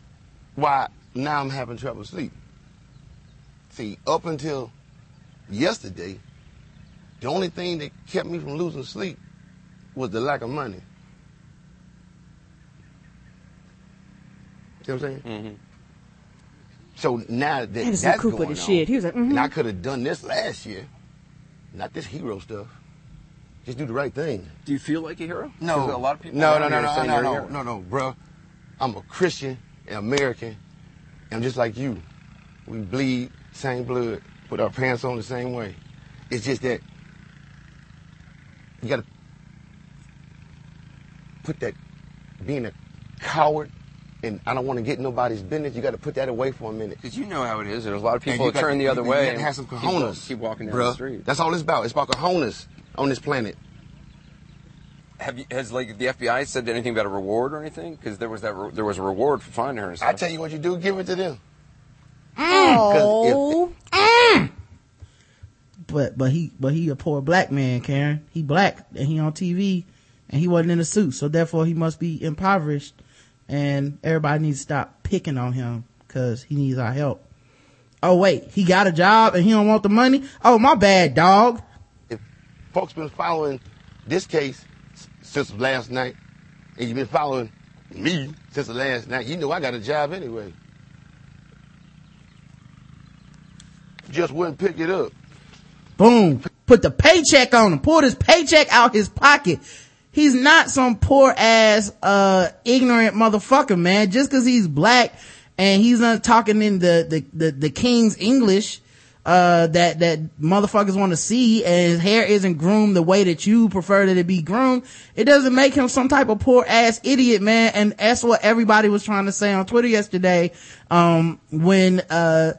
why now I'm having trouble sleep. See, up until yesterday, the only thing that kept me from losing sleep was the lack of money. See what I'm saying? Mm-hmm. So now that Anderson that's Cooper going the on, shit. He was like, and mhm. I could have done this last year, not this hero stuff. Just do the right thing. Do you feel like a hero? No, a lot of people. No, no, no, no, no, no, no, no, bro. I'm a Christian, an American. I'm just like you. We bleed same blood, put our pants on the same way. It's just that you gotta put that being a coward and I don't want to get nobody's business. You got to put that away for a minute. Because you know how it is. There's a lot of people that turn the other you way. got to and have some keep- cojones. Keep, walking down bruh. the street. That's all it's about. It's about cojones on this planet. Have you, has like the FBI said anything about a reward or anything? Because there was that re- there was a reward for finding her. And I stuff. tell you what you do, give it to them. Oh, mm. But, but he, but he a poor black man, Karen. He black and he on TV and he wasn't in a suit. So therefore he must be impoverished and everybody needs to stop picking on him cause he needs our help. Oh wait, he got a job and he don't want the money? Oh my bad, dog. Folks been following this case since last night, and you've been following me since the last night, you know I got a job anyway. Just wouldn't pick it up. Boom. Put the paycheck on him. Pulled his paycheck out his pocket. He's not some poor ass, uh, ignorant motherfucker, man. Just cause he's black and he's not talking in the, the, the, the king's English, uh, that, that motherfuckers want to see and his hair isn't groomed the way that you prefer that it be groomed. It doesn't make him some type of poor ass idiot, man. And that's what everybody was trying to say on Twitter yesterday, um, when, uh,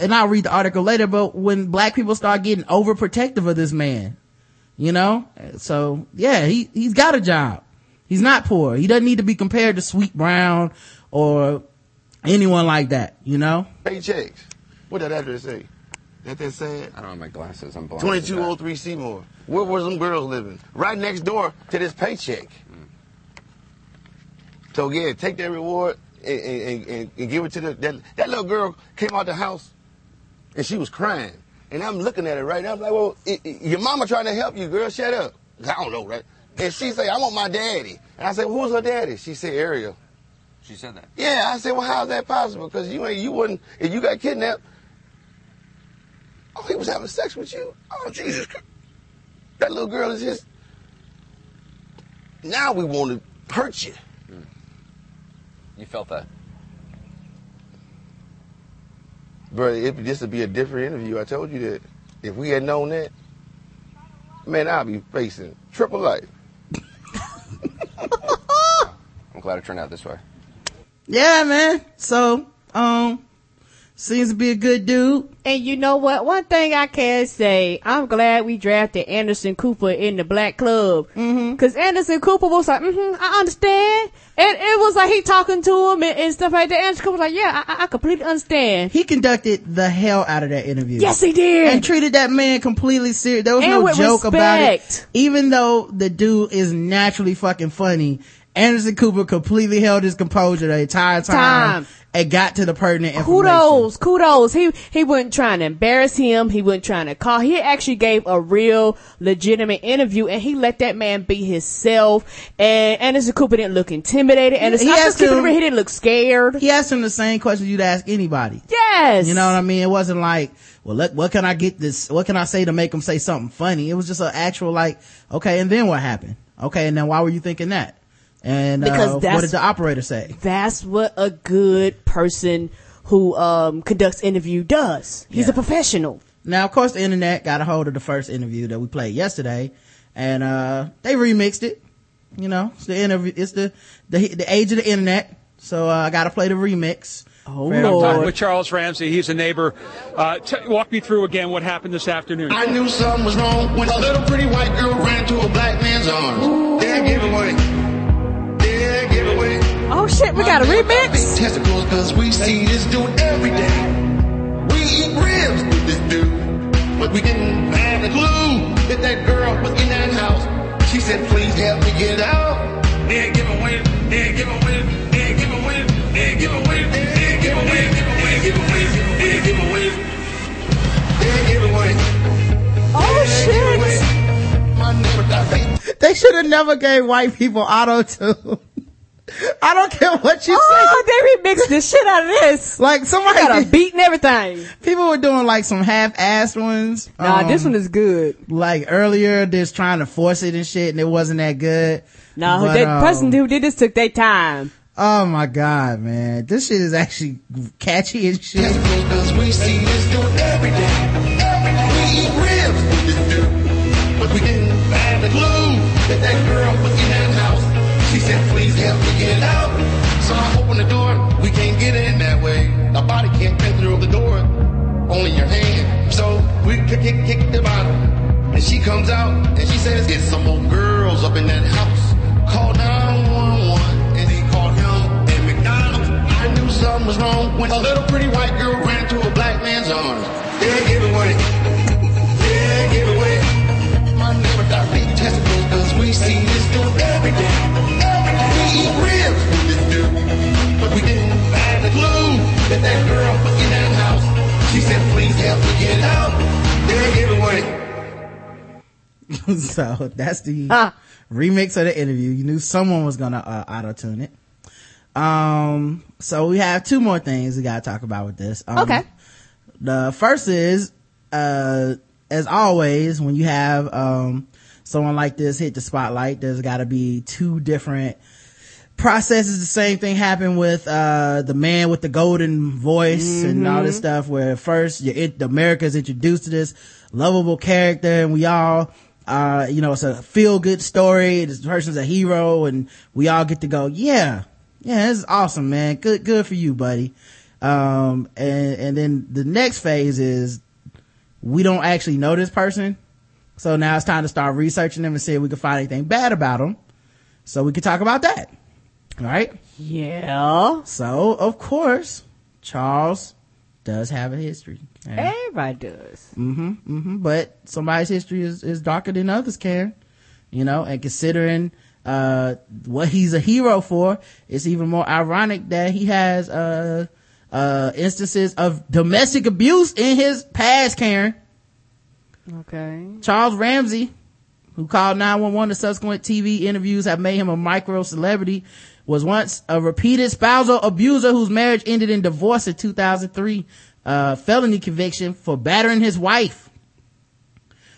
and I'll read the article later, but when black people start getting overprotective of this man, you know? So yeah, he, he's got a job. He's not poor. He doesn't need to be compared to Sweet Brown or anyone like that, you know? Paychecks. What did that address say? That that sad? I don't have my glasses. I'm blind. 2203 Seymour. Where were some girls living? Right next door to this paycheck. So yeah, take that reward and, and, and, and give it to the that, that little girl came out the house and she was crying. And I'm looking at her right now. I'm like, well, i i your mama trying to help you, girl. Shut up. I don't know, right? And she said, I want my daddy. And I said, who's her daddy? She said, Ariel. She said that. Yeah, I said, well, how's that possible? Because you ain't, you wouldn't, if you got kidnapped, oh, he was having sex with you? Oh, Jesus Christ. That little girl is just, now we want to hurt you. You felt that. Bro, if this would be a different interview, I told you that. If we had known that, man, I'd be facing triple life. [laughs] I'm glad it turned out this way. Yeah, man. So, um, Seems to be a good dude. And you know what? One thing I can say, I'm glad we drafted Anderson Cooper in the Black Club. Mm-hmm. Cause Anderson Cooper was like, mm-hmm, I understand. And it was like he talking to him and, and stuff like that. Anderson Cooper was like, yeah, I, I completely understand. He conducted the hell out of that interview. Yes, he did. and treated that man completely serious. There was And no joke about it. Even though the dude is naturally fucking funny, Anderson Cooper completely held his composure the entire time, Time. and got to the pertinent information. Kudos, kudos. He he wasn't trying to embarrass him. He wasn't trying to call. He actually gave a real, legitimate interview, and he let that man be himself. And Anderson Cooper didn't look intimidated, and it's He not asked him- real, he didn't look scared. He asked him the same question you'd ask anybody. Yes, You know what I mean? It wasn't like, well, look, what can I get this? What can I say to make him say something funny? It was just an actual like, okay, and then what happened? Okay, and then why were you thinking that? And Because uh, what that's- did the operator say? That's what a good person who um conducts interview does. He's Yeah. a professional. Now, of course, the internet got a hold of the first interview that we played yesterday, and uh they remixed it. You know, it's the interview. It's the the the age of the internet. So uh, I got to play the remix. Oh, for Lord. everybody. Talking with Charles Ramsey. He's a neighbor. Uh, t- walk me through again what happened this afternoon. I knew something was wrong when a little pretty white girl ran to a black man's arms. Dead giveaway. Dead giveaway. Oh shit, we got a Big remix. testicles, cause we see this dude every day. We eat ribs with this dude, but we didn't have a clue that that girl was in that house. She said, please help me get out. Dead giveaway, dead giveaway, dead giveaway, dead giveaway, dead giveaway, dead giveaway, dead giveaway, dead giveaway. Oh shit. My neighbor died. They should have never gave white people auto tune. I don't care what you Oh, say. they remixed the shit out of this. Like somebody, Got a beat and everything. people were doing like some half-assed ones. Nah, um, this one is good. like earlier, just trying to force it and shit, and it wasn't that good. Nah, But, that um, person who did this took their time. Oh my god, man, this shit is actually catchy and shit. Get out. So I opened the door, we can't get in that way. A body can't fit through the door, only your hand. So we kick, kick, kick the bottom. And she comes out and she says, it's some old girls up in that house. Call 911 and he called him and McDonald's. I knew something was wrong when a little pretty white girl ran to a black man's arms. Yeah, giveaway. Yeah, giveaway. My neighbor got big testicles cause we see this dude every day. We eat ribs with this dude, but we didn't have a clue that that girl was in that house. She said, please help me get out. Giveaway. so that's the Ah. remix of the interview. You knew someone was gonna uh, auto tune it. Um, so we have two more things we gotta talk about with this. Um, Okay. The first is, uh, as always, when you have, um, someone like this hit the spotlight, there's gotta be two different processes. The same thing happened with, uh, the man with the golden voice and all this stuff where first you're in, America's introduced to this lovable character and we all, uh, you know, it's a feel good story. This person's a hero and we all get to go, yeah, yeah, this is awesome, man. Good, good for you, buddy. Um, and, and then the next phase is we don't actually know this person. So now it's time to start researching them and see if we can find anything bad about them. So we can talk about that. Right. Yeah. So of course, Charles does have a history. Yeah. Everybody does. Mm-hmm, mm-hmm. But somebody's history is, is darker than others, Karen. You know, and considering, uh, what he's a hero for, it's even more ironic that he has, uh, uh, instances of domestic abuse in his past, Karen. Okay. Charles Ramsey, who called 911 to subsequent TV interviews have made him a micro celebrity, was once a repeated spousal abuser whose marriage ended in divorce in 2003, uh, felony conviction for battering his wife.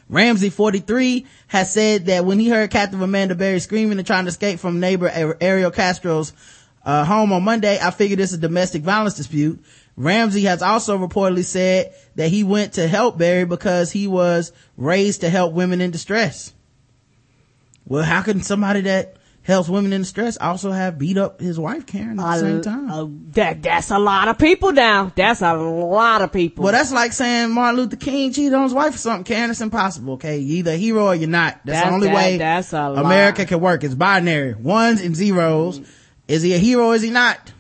Ramsey, 43, has said that when he heard Captain Amanda Berry screaming and trying to escape from neighbor Ariel Castro's uh, home on Monday, I figured this is a domestic violence dispute. Ramsey has also reportedly said that he went to help Berry because he was raised to help women in distress. Well, how can somebody that helps women in distress also have beat up his wife Karen at the same time. Uh, that that's a lot of people now. That's a lot of people. well, that's like saying Martin Luther King cheated on his wife or something. Karen, it's impossible. Okay, you're either a hero or you're not. That's That- the only that- way that's a lot. America can work. It's binary, ones and zeros. Is he a hero? or Is he not?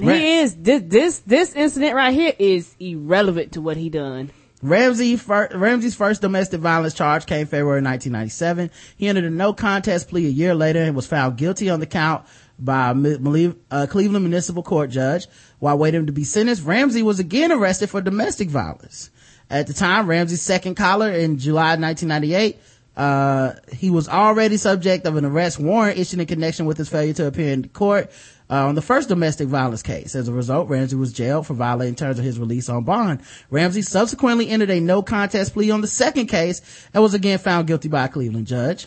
He is this this this incident right here is irrelevant to what he done. Ramsey fir- Ramsey's first domestic violence charge came February 1997. He entered a no contest plea a year later and was found guilty on the count by a uh, Cleveland Municipal Court judge. While waiting to be sentenced, Ramsey was again arrested for domestic violence. At the time, Ramsey's second collar in July 1998, uh, he was already subject of an arrest warrant issued in connection with his failure to appear in court uh, on the first domestic violence case. As a result, Ramsey was jailed for violating terms of his release on bond. Ramsey subsequently entered a no contest plea on the second case and was again found guilty by a Cleveland judge.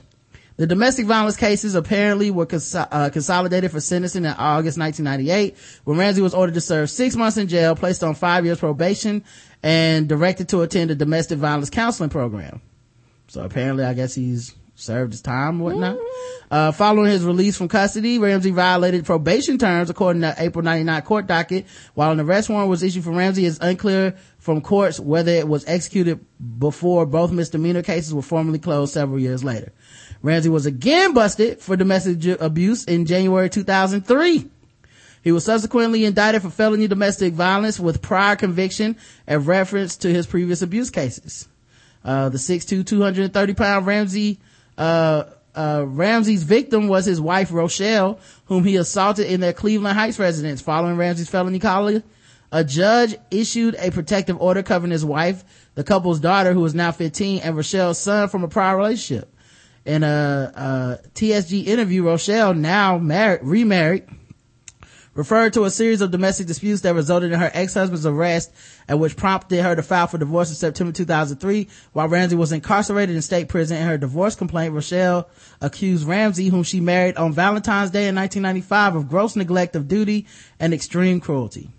The domestic violence cases apparently were cons- uh, consolidated for sentencing in August 1998 when Ramsey was ordered to serve six months in jail, placed on five years probation, and directed to attend a domestic violence counseling program. So apparently, I guess he's served his time or whatnot. Uh, following his release from custody, Ramsey violated probation terms according to April 99 court docket. While an arrest warrant was issued for Ramsey, it's unclear from courts whether it was executed before both misdemeanor cases were formally closed several years later. Ramsey was again busted for domestic abuse in January 2003. He was subsequently indicted for felony domestic violence with prior conviction and reference to his previous abuse cases. Uh, the 6'2", 230 pound Ramsey, uh, uh, Ramsey's victim was his wife Rochelle, whom he assaulted in their Cleveland Heights residence following Ramsey's felony collar. A judge issued a protective order covering his wife, the couple's daughter, who is now 15, and Rochelle's son from a prior relationship. In a, a TSG interview, Rochelle, now married, remarried, referred to a series of domestic disputes that resulted in her ex-husband's arrest and which prompted her to file for divorce in September 2003. While Ramsey was incarcerated in state prison in her divorce complaint, Rochelle accused Ramsey, whom she married on Valentine's Day in 1995, of gross neglect of duty and extreme cruelty.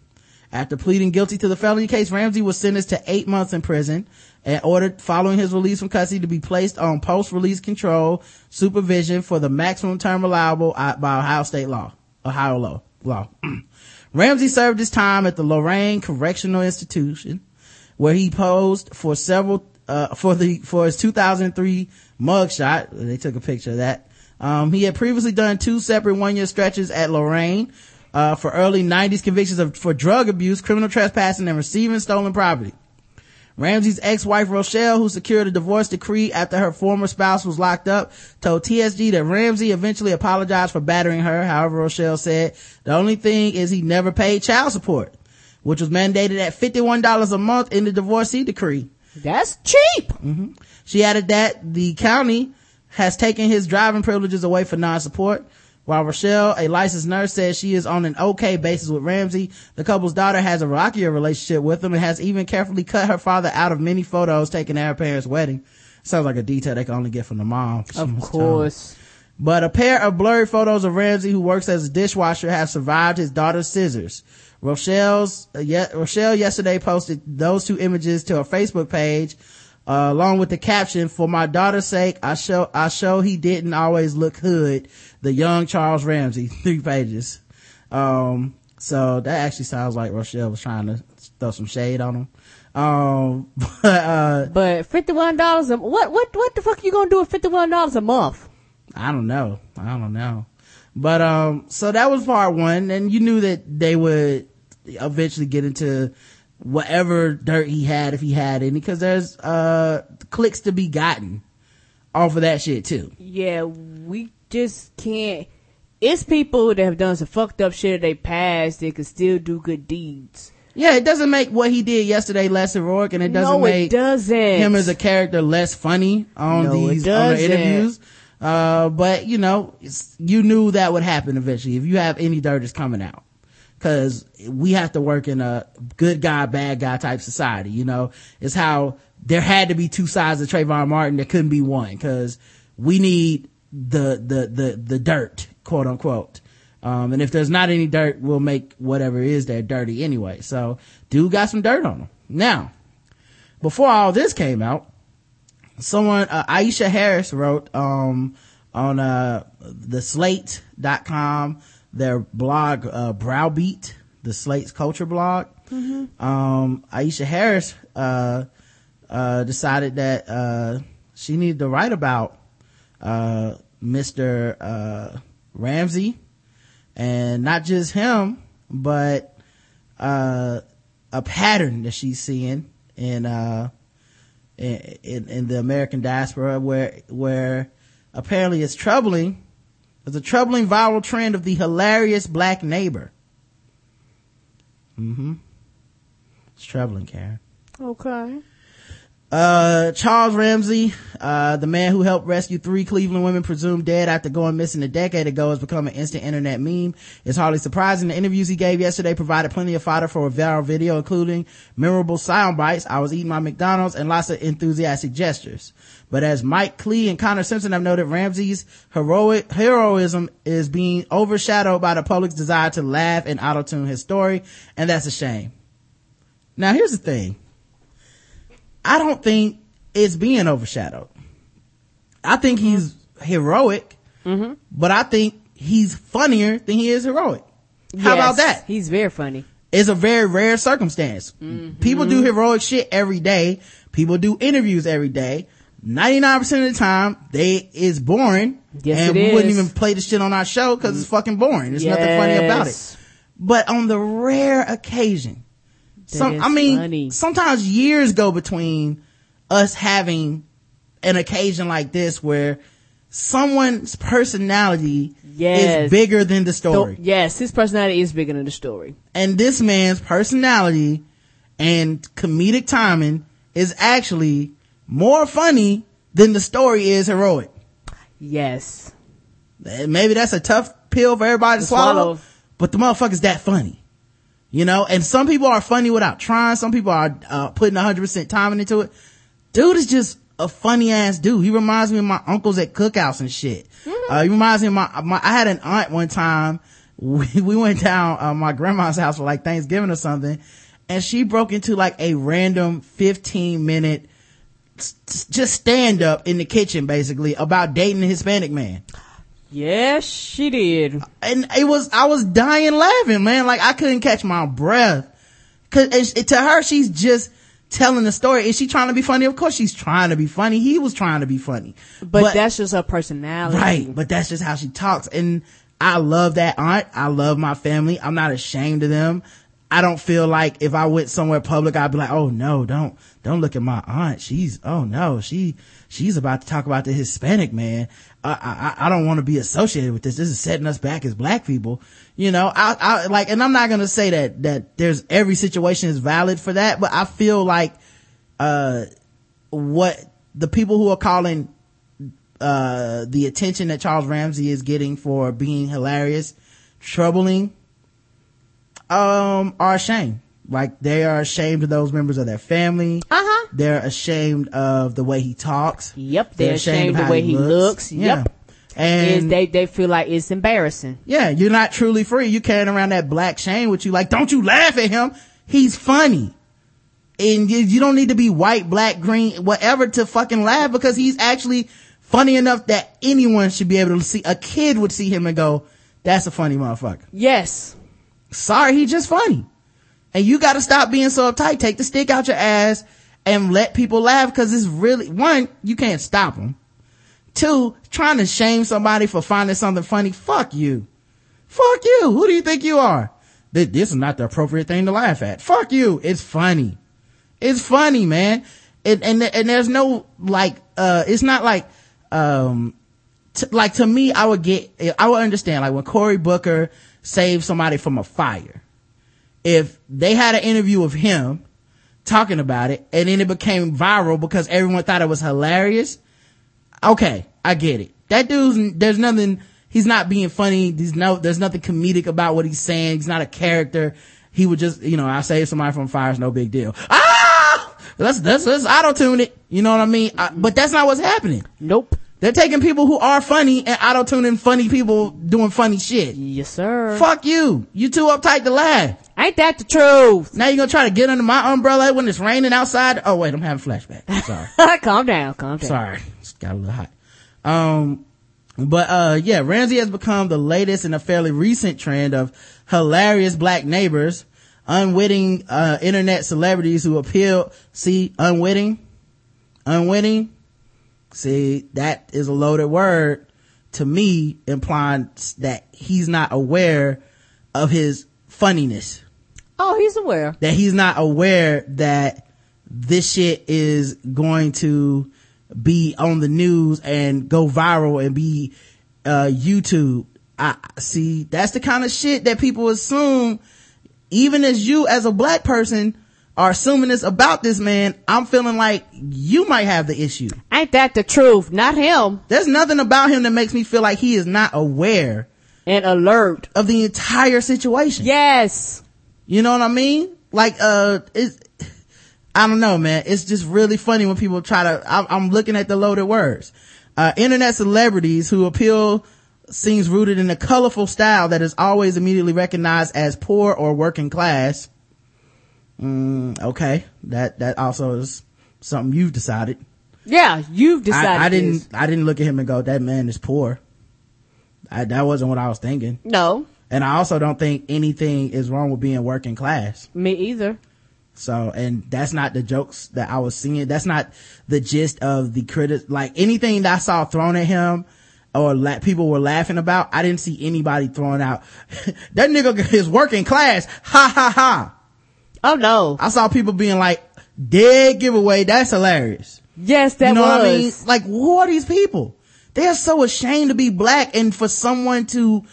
After pleading guilty to the felony case, Ramsey was sentenced to eight months in prison and ordered following his release from custody to be placed on post-release control supervision for the maximum term allowable by Ohio state law, Ohio law, law. [clears throat] Ramsey served his time at the Lorain Correctional Institution where he posed for several, uh, for the, for his 2003 mugshot. They took a picture of that. Um, he had previously done two separate one-year stretches at Lorain, uh, for early 90s convictions of, for drug abuse, criminal trespassing, and receiving stolen property. Ramsey's ex-wife Rochelle, who secured a divorce decree after her former spouse was locked up, told TSG that Ramsey eventually apologized for battering her. However, Rochelle said the only thing is he never paid child support, which was mandated at $51 a month in the divorcee decree. That's cheap. Mm-hmm. She added that the county has taken his driving privileges away for non-support. While Rochelle, a licensed nurse, says she is on an okay basis with Ramsey, the couple's daughter has a rockier relationship with him and has even carefully cut her father out of many photos taken at her parents' wedding. Sounds like a detail they can only get from the mom. Of course. But a pair of blurry photos of Ramsey, who works as a dishwasher, have survived his daughter's scissors. Rochelle's, uh, ye- Rochelle yesterday posted those two images to her Facebook page, uh, along with the caption, for my daughter's sake, I show, I show he didn't always look hood. The young Charles Ramsey, three pages. Um, so that actually sounds like Rochelle was trying to throw some shade on him. Um, [laughs] but, uh, But fifty one dollars a what what what the fuck you gonna do with fifty one dollars a month? I don't know. I don't know. But, um, so that was part one. And you knew that they would eventually get into whatever dirt he had if he had any, cause there's, uh, clicks to be gotten off of that shit too. Yeah, we just can't. It's people that have done some fucked up shit in their past that can still do good deeds. Yeah, it doesn't make what he did yesterday less heroic and it doesn't no, it make doesn't. him as a character less funny on No, these on the interviews. Uh, but you know, it's, you knew that would happen eventually. If you have any dirt, it's coming out. Cause we have to work in a good guy, bad guy type society, you know? It's how there had to be two sides of Trayvon Martin. There couldn't be one. Cause we need the, the, the, the dirt, quote unquote. Um, and if there's not any dirt, we'll make whatever is there dirty anyway. So, dude got some dirt on him. Now, before all this came out, someone, uh, Aisha Harris wrote, um, on, uh, the slate.com, their blog, uh, Browbeat, the Slate's culture blog. Um, Aisha Harris, uh, uh, decided that, uh, she needed to write about, uh, Mr. Uh, Ramsey and not just him, but, uh, a pattern that she's seeing in, uh, in, in, the American diaspora where, where apparently it's troubling. There's a troubling viral trend of the hilarious black neighbor. Mm-hmm. It's troubling, Karen. Okay. Uh, Charles Ramsey, uh, the man who helped rescue three Cleveland women presumed dead after going missing a decade ago has become an instant internet meme. It's hardly surprising. The interviews he gave yesterday provided plenty of fodder for a viral video, including memorable sound bites. I was eating my McDonald's and lots of enthusiastic gestures. But as Mike Klee and Connor Simpson have noted, Ramsey's heroic heroism is being overshadowed by the public's desire to laugh and auto-tune his story, and that's a shame. Now here's the thing. I don't think it's being overshadowed. I think mm-hmm. he's heroic, mm-hmm. but I think he's funnier than he is heroic. How about that? He's very funny. It's a very rare circumstance. Mm-hmm. People do heroic shit every day. People do interviews every day. 99% of the time, they is boring. Yes, and we wouldn't even play the shit on our show because it's fucking boring. There's nothing funny about it. But on the rare occasion, some, I mean, funny. sometimes years go between us having an occasion like this where someone's personality Yes. is bigger than the So, story. yes, his personality is bigger than the story. And this man's personality and comedic timing is actually more funny than the story is heroic. Yes. Maybe that's a tough pill for everybody to To swallow, swallow. but the motherfucker's that funny. You know, and some people are funny without trying. Some people are uh, putting 100% time into it. Dude is just a funny ass dude. He reminds me of my uncles at cookouts and shit. Uh, he reminds me of my, my, I had an aunt one time. [laughs] We, we went down, uh, my grandma's house for like Thanksgiving or something. And she broke into like a random 15 minute just stand up in the kitchen basically about dating a Hispanic man. Yes, she did. And it was, I was dying laughing, man. Like I couldn't catch my breath. Cause it- to her, she's just telling the story. Is she trying to be funny? Of course she's trying to be funny. He was trying to be funny. But, that's just her personality. Right, but that's just how she talks. And I love that aunt. I love my family. I'm not ashamed of them. I don't feel like if I went somewhere public, I'd be like, oh no, don't, don't look at my aunt. She's, oh no, she, she's about to talk about the Hispanic man. I, I, I don't want to be associated with this. This is setting us back as black people. You know, I, I, like, and I'm not going to say that, that there's every situation is valid for that, but I feel like, uh, what the people who are calling uh, the attention that Charles Ramsey is getting for being hilarious, troubling, um, are ashamed. Like they are ashamed of those members of their family. Uh-huh. They're ashamed of the way he talks. Yep, they're ashamed of the way he looks. Yeah. Yep. Is And they, they feel like it's embarrassing. yeah, you're not truly free. You carrying around that black shame with you. Like, don't you laugh at him. He's funny. And you, you don't need to be white, black, green, whatever to fucking laugh because he's actually funny enough that anyone should be able to see, a kid would see him and go, that's a funny motherfucker. Yes. Sorry, he's just funny. And you gotta stop being so uptight. Take the stick out your ass and let people laugh because it's really, one, you can't stop them. Two, trying to shame somebody for finding something funny. Fuck you. Fuck you. Who do you think you are? This is not the appropriate thing to laugh at. Fuck you. It's funny. It's funny, man. And, and, and there's no, like, uh, it's not like, um, t- like to me, I would get, I would understand, like when Cory Booker saved somebody from a fire. If they had an interview of him talking about it and then it became viral because everyone thought it was hilarious, okay, I get it. That dude's, there's nothing, he's not being funny. There's no, there's nothing comedic about what he's saying. He's not a character. He would just, you know, I save somebody from fire, it's no big deal. Ah! Let's, let's, let's auto tune it. You know what I mean? I, but that's not what's happening. Nope. They're taking people who are funny and auto tuning funny people doing funny shit. Yes, sir. Fuck you. You too uptight to laugh. Ain't that the truth? Now you're gonna try to get under my umbrella when it's raining outside? Oh wait, I'm having flashback. Sorry. [laughs] calm down, calm down. sorry. It's got a little hot. Um, But, uh, yeah, Ramsey has become the latest in a fairly recent trend of hilarious black neighbors, unwitting, uh, internet celebrities who appeal, see, unwitting, unwitting, see, that is a loaded word to me, implying that he's not aware of his funniness Oh, he's aware. that he's not aware that this shit is going to be on the news and go viral and be uh YouTube. I see that's the kind of shit that people assume even as you as a black person are assuming this about this man, I'm feeling like you might have the issue. Ain't that the truth? Not him. There's nothing about him that makes me feel like he is not aware And alert. of the entire situation. Yes. You know what I mean? Like, uh, it's, I don't know, man. It's just really funny when people try to, I'm, I'm looking at the loaded words. Uh, internet celebrities who appeal seems rooted in a colorful style that is always immediately recognized as poor or working class. Mm, okay. That, that also is something you've decided. Yeah, you've decided. I, I didn't, this. I didn't look at him and go, that man is poor. I, that wasn't what I was thinking. No, And I also don't think anything is wrong with being working class. me either. So, and that's not the jokes that I was seeing. That's not the gist of the critic, like anything that I saw thrown at him or la- people were laughing about. I didn't see anybody throwing out, [laughs] that nigga is working class. Ha ha ha. Oh no. I saw people being like, dead giveaway. That's hilarious. Yes, that you know was. what I mean? Like, who are these people? They are so ashamed to be black and for someone to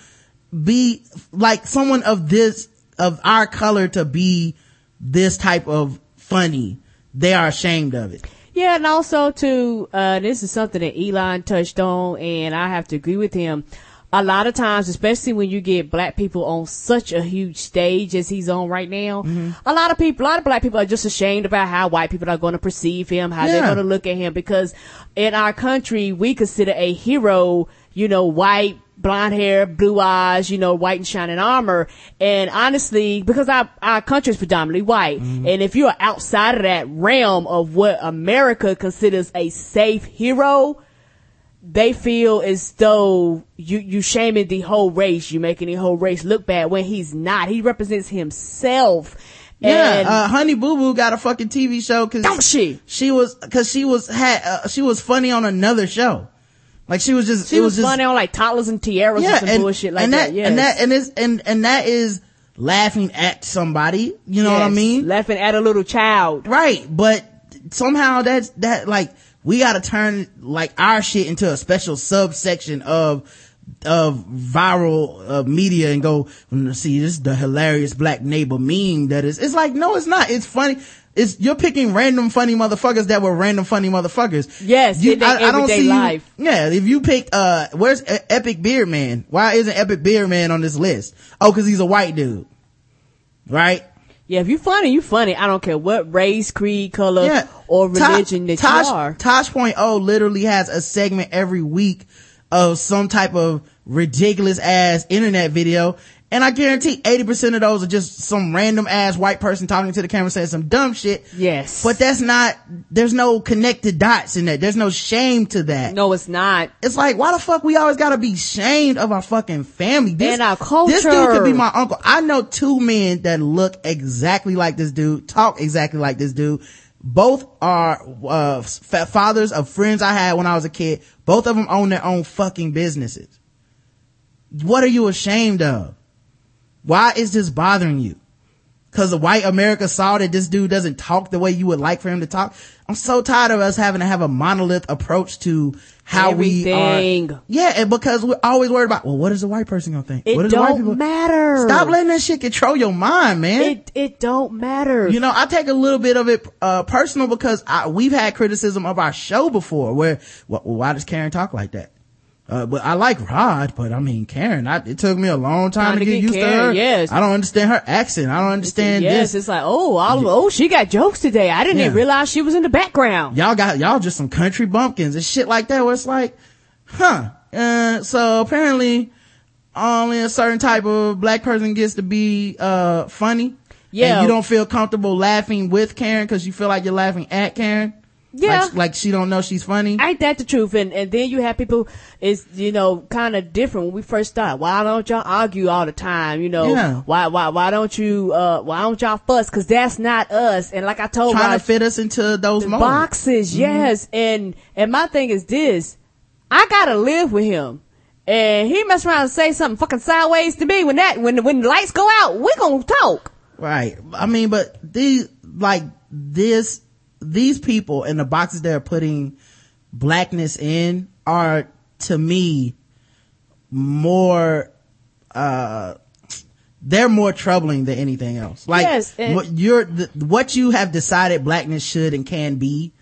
be like someone of this, of our color to be this type of funny. They are ashamed of it. Yeah, and also too, uh, this is something that Elon touched on, and I have to agree with him. A lot of times, especially when you get black people on such a huge stage as he's on right now, Mm-hmm. a lot of people, a lot of black people are just ashamed about how white people are going to perceive him, how they're going to look at him, because in our country, we consider a hero, you know, white, blonde hair, blue eyes, you know, white and shining armor. And honestly, because our, our country is predominantly white, Mm-hmm. and if you're outside of that realm of what America considers a safe hero, they feel as though you, you shaming the whole race, you making the whole race look bad when he's not. He represents himself. Yeah, And uh, Honey Boo Boo got a fucking TV show cause Don't she? She was, cause she was, had, uh, she was funny on another show. Like she was just, she it was, was, just, funny on like toddlers and tiaras and some bullshit like and that. that, Yes. and that, and it's, and, and that is laughing at somebody. You know what I mean? Laughing at a little child. Right. But somehow that's, that like, we gotta turn like our shit into a special subsection of, of viral uh, media and go, "Mm, see, this is the hilarious black neighbor meme that is, it's like, no, it's not. It's funny. It's, you're picking random funny motherfuckers that were random funny motherfuckers. Yes, I don't see life. yeah, if you pick, uh, where's Epic Beard Man? Why isn't Epic Beard Man on this list? Oh, cause he's a white dude. Right? Yeah, if you're funny, you're funny. I don't care what race, creed, color, yeah. or Ta- religion that Tosh, you are. Tosh.0 literally has a segment every week of some type of ridiculous ass internet video. And I guarantee 80% of those are just some random ass white person talking to the camera saying some dumb shit. Yes. But that's not, there's no connected dots in that. There's no shame to that. No, it's not. It's like, why the fuck we always gotta be shamed of our fucking family? This, And our culture. This dude could be my uncle. I know two men that look exactly like this dude, talk exactly like this dude. Both are, uh, fa- fathers of friends I had when I was a kid. Both of them own their own fucking businesses. What are you ashamed of? Why is this bothering you? Cause the white America saw that this dude doesn't talk the way you would like for him to talk. I'm so tired of us having to have a monolith approach to how we are. Yeah, and because we're always worried about, well, what is the white person gonna think? It what is the white don't matter. Stop letting that shit control your mind, man. It it don't matter. You know, I take a little bit of it uh, personal because I, we've had criticism of our show before. Where, well, why does Karen talk like that? Uh, but I like Rod, but I mean Karen. I, it took me a long time, Time to to get, get used to Karen, her. yes. I don't understand her accent. I don't understand yes, this. it's like oh, all, oh, she got jokes today. I didn't Yeah. even realize she was in the background. Y'all got y'all just some country bumpkins and shit like that. Where it's like, huh? Uh, so apparently, only a certain type of black person gets to be uh funny. Yeah. and you don't feel comfortable laughing with Karen because you feel like you're laughing at Karen. Yeah. like, like she don't know she's funny. Ain't that the truth? And and then you have people is you know kind of different when we first start. Why don't y'all argue all the time? You know Yeah. why why why don't you uh why don't y'all fuss? Because that's not us. And like I told trying Rod, to fit us into those boxes, Mm-hmm. yes. And and my thing is this: I gotta live with him. And he mess around and say something fucking sideways to me when that when when the lights go out, we gonna talk. Right. I mean, but these, like, this, these people and the boxes they're putting blackness in are, to me, more, uh, they're more troubling than anything else. Like, Yes, and- what you're, the, what you have decided blackness should and can be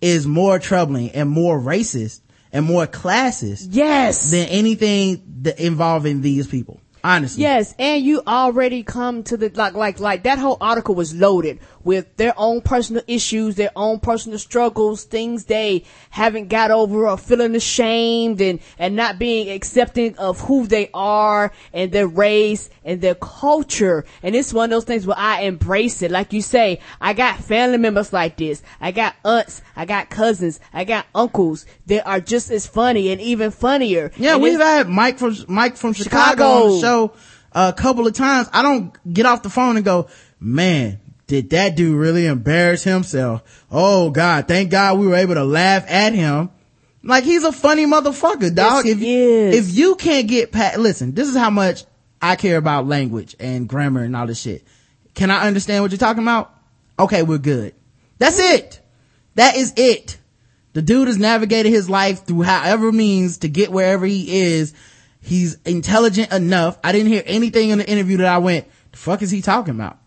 is more troubling and more racist and more classist Yes. than anything that involving these people. Honestly. Yes, and you already come to the like like like that whole article was loaded with their own personal issues, their own personal struggles, things they haven't got over or feeling ashamed and and not being accepting of who they are and their race and their culture. And it's one of those things where I embrace it. Like you say, I got family members like this. I got aunts, I got cousins, I got uncles that are just as funny and even funnier. Yeah, And we've had Mike from Mike from Chicago, the show a couple of times. I don't get off the phone and go, man, did that dude really embarrass himself? Oh God, thank God we were able to laugh at him. Like he's a funny motherfucker, dog. Yes, if if you can't get past, listen, this is how much I care about language and grammar and all this shit. Can I understand what you're talking about? Okay, we're good. That's it. That is it. The dude has navigated his life through however means to get wherever he is. He's intelligent enough. I didn't hear anything in the interview that I went, the fuck is he talking about?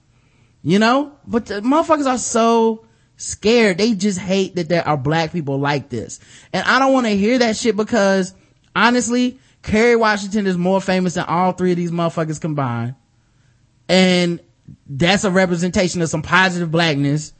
You know? But the motherfuckers are so scared. They just hate that there are black people like this. And I don't want to hear that shit because honestly, Kerry Washington is more famous than all three of these motherfuckers combined. And that's a representation of some positive blackness.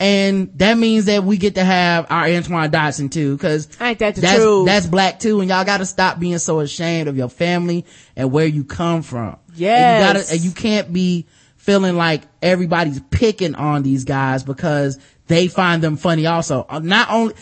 And that means that we get to have our Antoine Dodson too, cause Ain't that the that's, truth? that's black too. And y'all gotta stop being so ashamed of your family and where you come from. Yes. And you gotta, and you can't be feeling like everybody's picking on these guys because they find them funny also. Uh, Not only,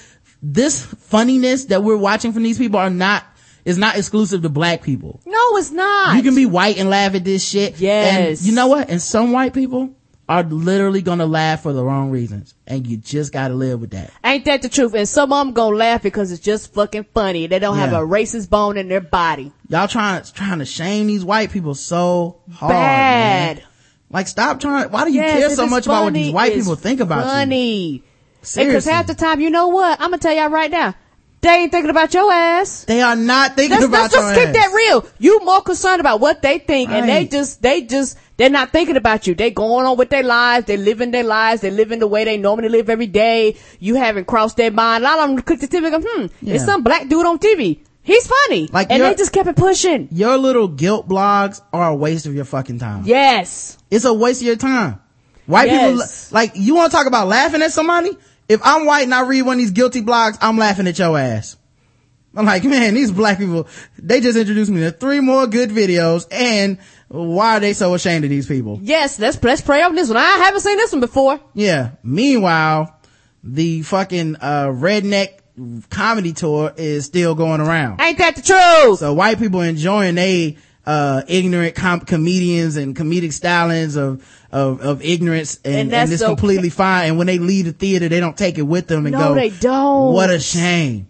this funniness that we're watching from these people are not, is not exclusive to black people. No, it's not. You can be white and laugh at this shit. Yes. And you know what? And some white people are literally gonna laugh for the wrong reasons. And you just gotta live with that. Ain't that the truth? And some of them gonna laugh because it's just fucking funny. They don't have a racist bone in their body. Y'all trying, trying to shame these white people so hard. Bad. man. Like stop trying, why do you Yes, care so much about what these white people think about you? funny. Because half the time, you know what? I'm gonna tell y'all right now. They ain't thinking about your ass. They are not thinking Let's, about let's just keep that real. You more concerned about what they think, and they just, they just, they're not thinking about you. They going on with their lives. They living their lives. They living the way they normally live every day. You haven't crossed their mind. A lot of them click the TV and go, hmm, Yeah. it's some black dude on TV. He's funny. Like and you're- they just kept it pushing. Your little guilt blogs are a waste of your fucking time. Yes. It's a waste of your time. White Yes. people, like, you want to talk about laughing at somebody? If I'm white and I read one of these guilty blogs, I'm laughing at your ass. I'm like, man, these black people, they just introduced me to three more good videos and why are they so ashamed of these people? Yes, let's let's pray on this one. I haven't seen this one before. Yeah. Meanwhile, the fucking, uh, redneck comedy tour is still going around. Ain't that the truth? So white people enjoying they uh ignorant com- comedians and comedic stylings of of of ignorance and, And and, it's okay. completely fine. And when they leave the theater, they don't take it with them and No, go, they don't. What a shame.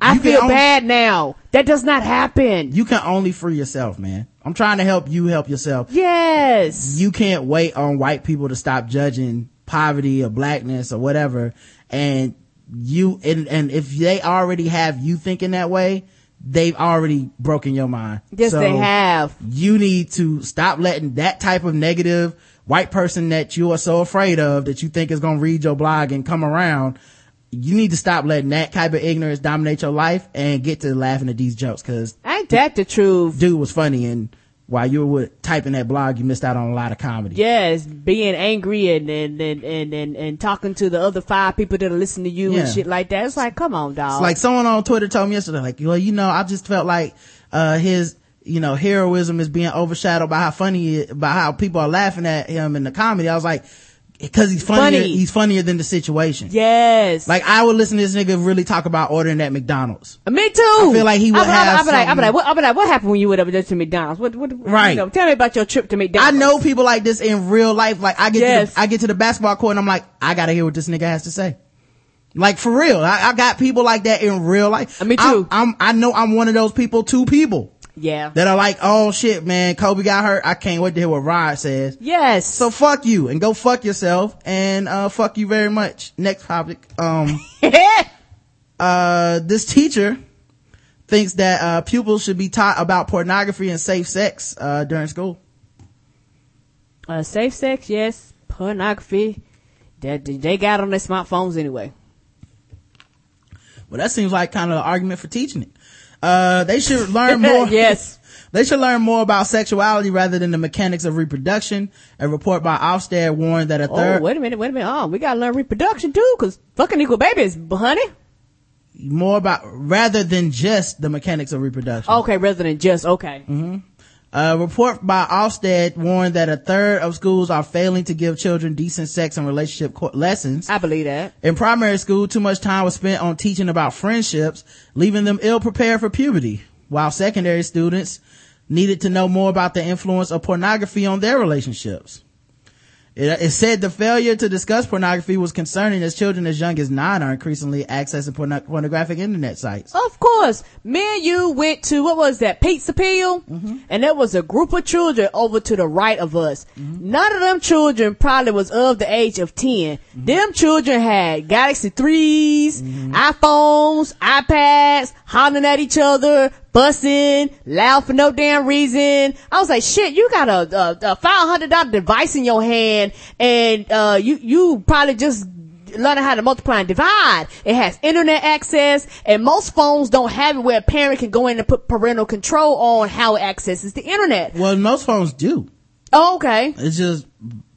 I feel only- bad now. That does not happen. You can only free yourself, man. I'm trying to help you help yourself. yes. You can't wait on white people to stop judging poverty or blackness or whatever. And you, and, and if they already have you thinking that way, they've already broken your mind. yes, So- they have. you need to stop letting that type of negative white person that you are so afraid of that you think is going to read your blog and come around you need to stop letting that type of ignorance dominate your life and get to laughing at these jokes because Ain't that the truth? dude was funny and while you were typing that blog you missed out on a lot of comedy Yes, being angry and and, and, and, and and talking to the other five people that are listening to you Yeah. and shit like that. It's like, come on, dog. It's like someone on Twitter told me yesterday, like, well, you know, I just felt like, uh, his, you know, heroism is being overshadowed by how funny, by how people are laughing at him in the comedy. I was like, because he's funnier, Funny. he's funnier than the situation. Yes. Like I would listen to this nigga really talk about ordering at McDonald's. Me too. I feel like he would I, have I, I, be like, I be something- like, what, I be like, what happened when you went over to McDonald's? What, what, Right. You know, tell me about your trip to McDonald's. I McDonald's. know people like this in real life. Like I get Yes. to the, I get to the basketball court and I'm like, I gotta hear what this nigga has to say. Like for real. I, I got people like that in real life. Uh, me too. I'm, I'm I know I'm one of those people, two people Yeah. that are like, oh shit, man, Kobe got hurt. I can't wait to hear what Rod says. yes. So fuck you and go fuck yourself and uh fuck you very much. Next topic. Um [laughs] uh this teacher thinks that uh pupils should be taught about pornography and safe sex uh during school. uh, safe sex, yes. Pornography. That they got on their smartphones anyway. Well that seems like kind of an argument for teaching it. Uh they should learn [laughs] more yes. [laughs] They should learn more about sexuality rather than the mechanics of reproduction. A report by Ofsted warned that a Oh, third wait a minute, wait a minute. Oh, we gotta learn reproduction too, cause fucking equal babies, honey. more about rather than just the mechanics of reproduction. Okay, rather than just, okay. A report by Ofsted warned that a third of schools are failing to give children decent sex and relationship co- lessons. I believe that. In primary school, too much time was spent on teaching about friendships, leaving them ill prepared for puberty, while secondary students needed to know more about the influence of pornography on their relationships. It, it said the failure to discuss pornography was concerning as children as young as nine are increasingly accessing porno- pornographic internet sites. Of course, me and you went to what was that? Pizza Peel, mm-hmm. and there was a group of children over to the right of us. Mm-hmm. None of them children probably was of the age of 10 mm-hmm. Them children had Galaxy 3s iPhones, iPads, hollering at each other, bussing, loud for no damn reason. I was like, shit, you got a, a, a five hundred dollar device in your hand, and uh, you you probably just learning how to multiply and divide. It has internet access, and most phones don't have it where a parent can go in and put parental control on how it accesses the internet. Well, most phones do. Oh, okay. It's just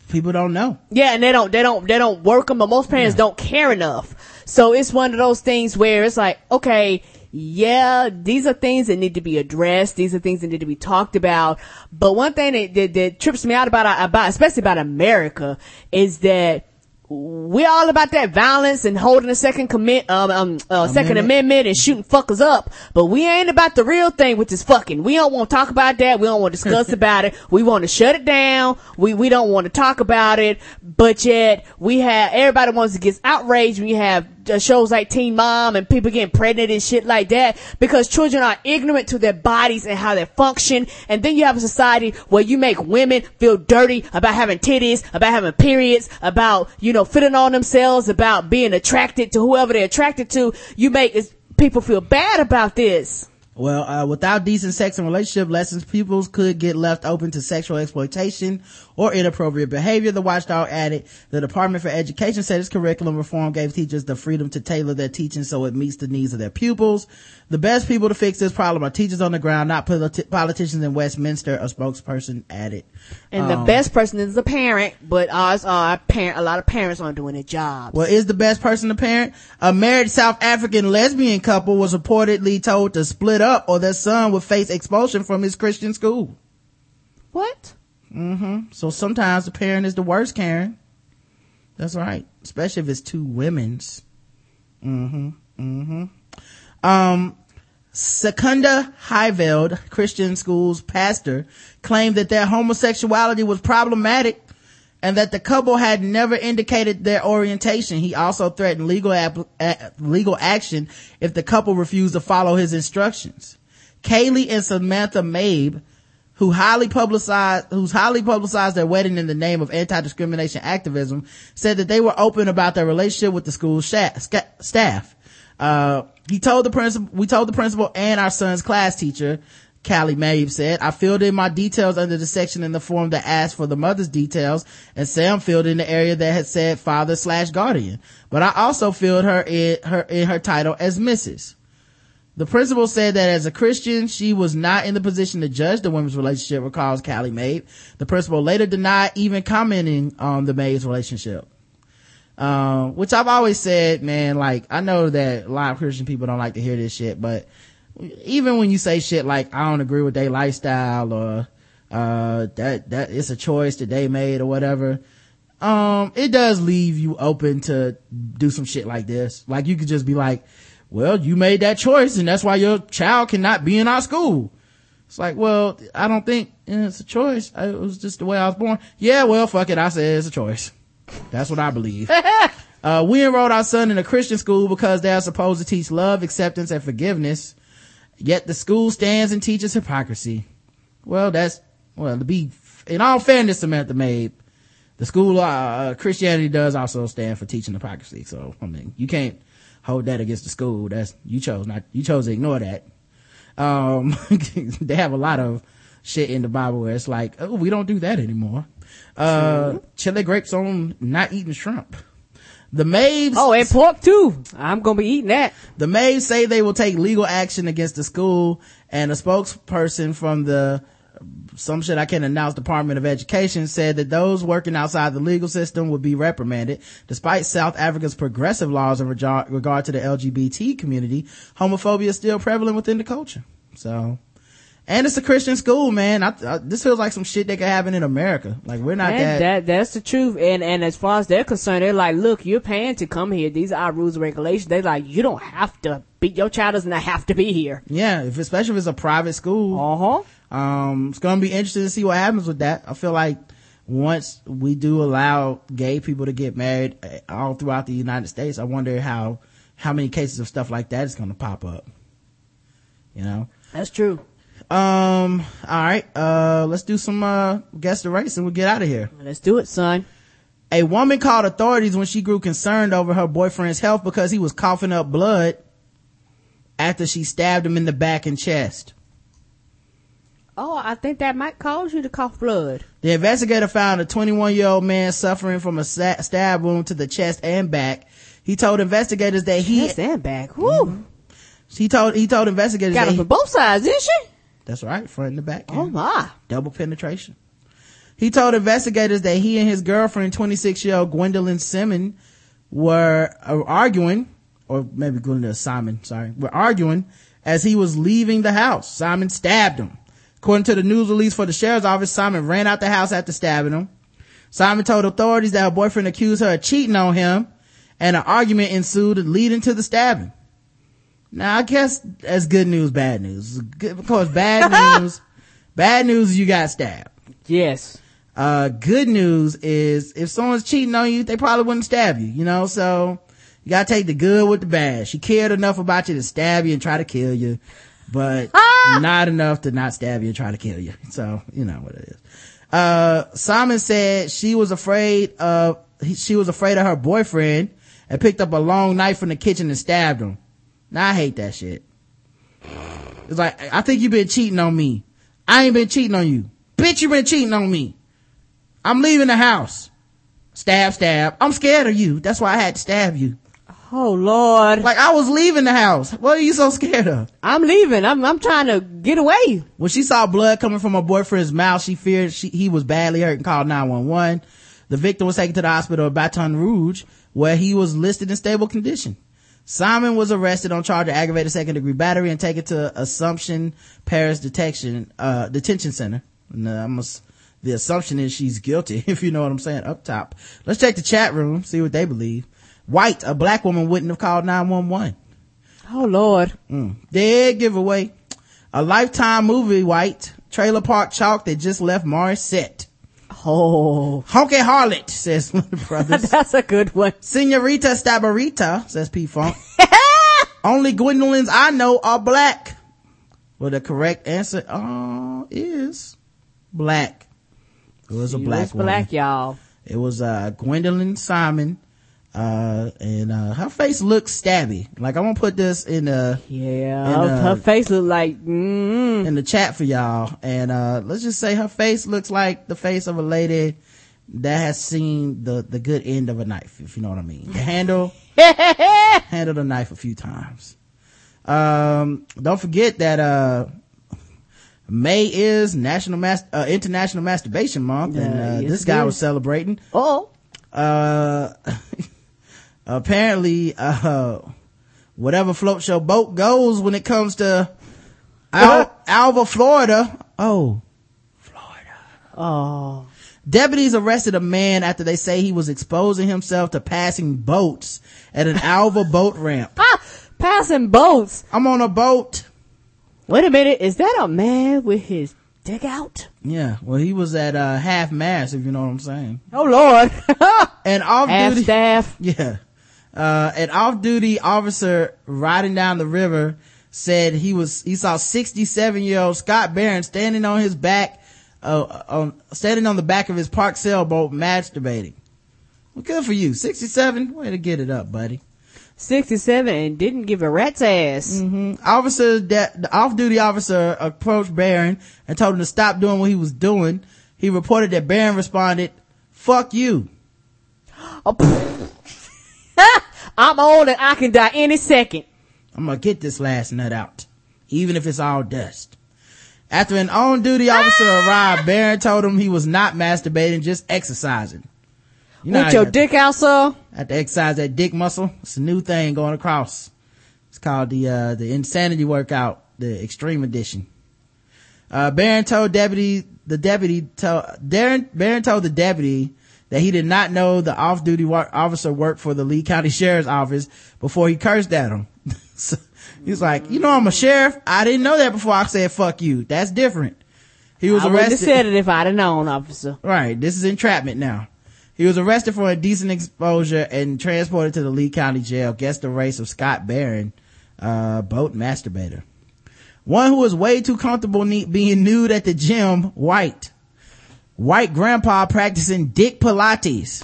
people don't know. Yeah, and they don't, they don't, they don't work them, but most parents don't care enough. So it's one of those things where it's like, okay, yeah, these are things that need to be addressed. These are things that need to be talked about. But one thing that, that, that trips me out about, about, especially about America is that we're all about that violence and holding a second commit, um, um, uh, second Amendment. and shooting fuckers up. But we ain't about the real thing, which is fucking. We don't want to talk about that. We don't want to discuss [laughs] about it. We want to shut it down. We, we don't want to talk about it. But yet we have, everybody wants to get outraged when you have shows like Teen Mom and people getting pregnant and shit like that because children are ignorant to their bodies and how they function. And then you have a society where you make women feel dirty about having titties, about having periods, about, you know, fitting on themselves, about being attracted to whoever they're attracted to. You make people feel bad about this. Well, uh, without decent sex and relationship lessons, pupils could get left open to sexual exploitation or inappropriate behavior. The watchdog added, the Department for Education said its curriculum reform gave teachers the freedom to tailor their teaching so it meets the needs of their pupils. The best people to fix this problem are teachers on the ground, not politi- politicians in Westminster, a spokesperson added. And the um, best person is the parent, but ours are parent, a lot of parents aren't doing their job. Well, is the best person the parent? A married South African lesbian couple was reportedly told to split up or their son would face expulsion from his Christian school. What? So sometimes the parent is the worst, Karen. That's right. Especially if it's two women's. Mm-hmm. Mm-hmm. Um, Secunda Highveld, Christian school's pastor, claimed that their homosexuality was problematic and that the couple had never indicated their orientation. He also threatened legal app- a- legal action if the couple refused to follow his instructions. Kaylee and Samantha Mabe, who highly publicized, who's highly publicized their wedding in the name of anti-discrimination activism, said that they were open about their relationship with the school staff. Uh, he told the principal, we told the principal and our son's class teacher, Callie Mabe said, I filled in my details under the section in the form that asked for the mother's details and Sam filled in the area that had said father slash guardian. But I also filled her in her, in her title as Mrs. The principal said that as a Christian, she was not in the position to judge the women's relationship, recalls Callie Mabe. The principal later denied even commenting on the Mabe's relationship. Um, which I've always said, man, like, I know that a lot of Christian people don't like to hear this shit, but even when you say shit like, I don't agree with their lifestyle or, uh, that, that it's a choice that they made or whatever, um, it does leave you open to do some shit like this. Like you could just be like, well, you made that choice and that's why your child cannot be in our school. It's like, well, I don't think eh, it's a choice. I- It was just the way I was born. Yeah, well, fuck it. I said it's a choice. That's what I believe. [laughs] uh, we enrolled our son in a Christian school because they are supposed to teach love, acceptance, and forgiveness. Yet the school stands and teaches hypocrisy. Well, that's, well, to be, in all fairness, Samantha Mabe, the school, uh, Christianity does also stand for teaching hypocrisy. So, I mean, you can't hold that against the school. That's, you chose not, you chose to ignore that. Um, [laughs] they have a lot of shit in the Bible where it's like, oh, we don't do that anymore. Uh, chili grapes on not eating shrimp. The Maves. Oh, and pork too. I'm gonna be eating that. The Maves say they will take legal action against the school and a spokesperson from the some shit I can't announce Department of Education said that those working outside the legal system would be reprimanded. Despite South Africa's progressive laws in regard, regard to the LGBT community, homophobia is still prevalent within the culture. So, and it's a Christian school, man. I, I, this feels like some shit that could happen in America. Like we're not that. that that's the truth. And and as far as they're concerned, they're like, look, you're paying to come here. These are our rules and regulations. They're like, you don't have to be your child doesn't have to be here. yeah, if especially if it's a private school. Uh huh. Um, it's gonna be interesting to see what happens with that. I feel like once we do allow gay people to get married uh, all throughout the United States, I wonder how, how many cases of stuff like that is gonna pop up. You know? That's true. Um, alright, uh, let's do some, uh, guess the race and we'll get out of here. Let's do it, son. A woman called authorities when she grew concerned over her boyfriend's health because he was coughing up blood after she stabbed him in the back and chest. Oh, I think that might cause you to cough blood. The investigator found a 21 year old man suffering from a stab wound to the chest and back. He told investigators that he, Chest and back. Woo. he told, he told investigators Got he, from both sides, didn't she? that's right, front and the back. Oh my. Double penetration. He told investigators that he and his girlfriend, 26 year old Gwendolyn Simon, were uh, arguing, or maybe Gwendolyn Simon, sorry, were arguing as he was leaving the house. Simon stabbed him. According to the news release for the sheriff's office, Simon ran out the house after stabbing him. Simon told authorities that her boyfriend accused her of cheating on him and an argument ensued leading to the stabbing. Now I guess that's good news, bad news. Course, bad [laughs] news, bad news, you got stabbed. Yes. Uh, good news is if someone's cheating on you, they probably wouldn't stab you, you know, so you gotta take the good with the bad. She cared enough about you to stab you and try to kill you, but [laughs] [laughs] not enough to not stab you and try to kill you. So, you know what it is. Uh, Simon said she was afraid of, he, she was afraid of her boyfriend and picked up a long knife from the kitchen and stabbed him. Now I hate that shit. It's like, I think you've been cheating on me. I ain't been cheating on you. Bitch, You've been cheating on me. I'm leaving the house. Stab, stab. I'm scared of you. That's why I had to stab you. Oh Lord. Like I was leaving the house. What are you so scared of? I'm leaving. I'm I'm trying to get away. When she saw blood coming from her boyfriend's mouth, she feared she, he was badly hurt and called 911. The victim was taken to the hospital of Baton Rouge, where he was listed in stable condition. Simon was arrested on charge of aggravated second degree battery and taken to Assumption Paris Detection, uh, Detention Center. And, uh, I must, the assumption is she's guilty, [laughs] if you know what I'm saying, up top. Let's check the chat room, see what they believe. White, a black woman wouldn't have called 911. Oh Lord. Mm. Dead giveaway. A lifetime movie, White. Trailer Park Chalk that just left Morris set. Oh. Honky Harlot, says one of the brothers. That's a good one. Senorita Stabarita, says P Funk. [laughs] Only Gwendolyn's I know are black. Well, the correct answer uh, is black. It was a She black was woman. black, y'all. It was uh Gwendolyn Simon. Uh and uh her face looks stabby. Like I'm gonna put this in the Yeah. Uh, her face looked like mm, in the chat for y'all. And uh let's just say her face looks like the face of a lady that has seen the the good end of a knife, if you know what I mean. The handle [laughs] handled a knife a few times. Um don't forget that uh May is National Mas- uh, International Masturbation Month, and Uh, uh, yes, this guy was celebrating. oh. Uh, apparently, uh, whatever floats your boat goes when it comes to Al- Alva, Florida. Oh, florida Oh. Deputies arrested a man after they say he was exposing himself to passing boats at an Alva [laughs] boat ramp. Ah, passing boats. I'm on a boat. Wait a minute. Is that a man with his dick out? Yeah, well, he was at uh, half mast, if you know what I'm saying. Oh Lord. [laughs] And off Half duty, staff. [laughs] yeah, uh, an off-duty officer riding down the river said he was he saw 67 year old Scott Barron standing on his back, uh, on standing on the back of his parked sailboat masturbating. Well, good for you, 67. Way to get it up, buddy. 67 and didn't give a rat's ass. Officer, that the off-duty officer approached Barron and told him to stop doing what he was doing. He reported that Barron responded, "Fuck you." [gasps] Oh, I'm old and I can die any second. I'm gonna get this last nut out, even if it's all dust. After an on-duty officer arrived, Barron told him he was not masturbating, just exercising. You know With your have to- dick out, sir? Have to exercise that dick muscle. It's a new thing going across. It's called the uh, the insanity workout, the extreme edition. Uh, Barron told deputy the deputy told Darren Barron told the deputy that he did not know the off-duty wa- officer worked for the Lee County Sheriff's Office before he cursed at him. [laughs] so, he's like, you know, I'm a sheriff. I didn't know that before I said "fuck you." That's different. He was I wouldn't have arrested. said it if I'd have known, officer. Right. This is entrapment now. He was arrested for indecent exposure and transported to the Lee County Jail. Guess the race of Scott Barron, uh, boat masturbator. One who was way too comfortable ne- being nude at the gym, white. White grandpa practicing dick Pilates.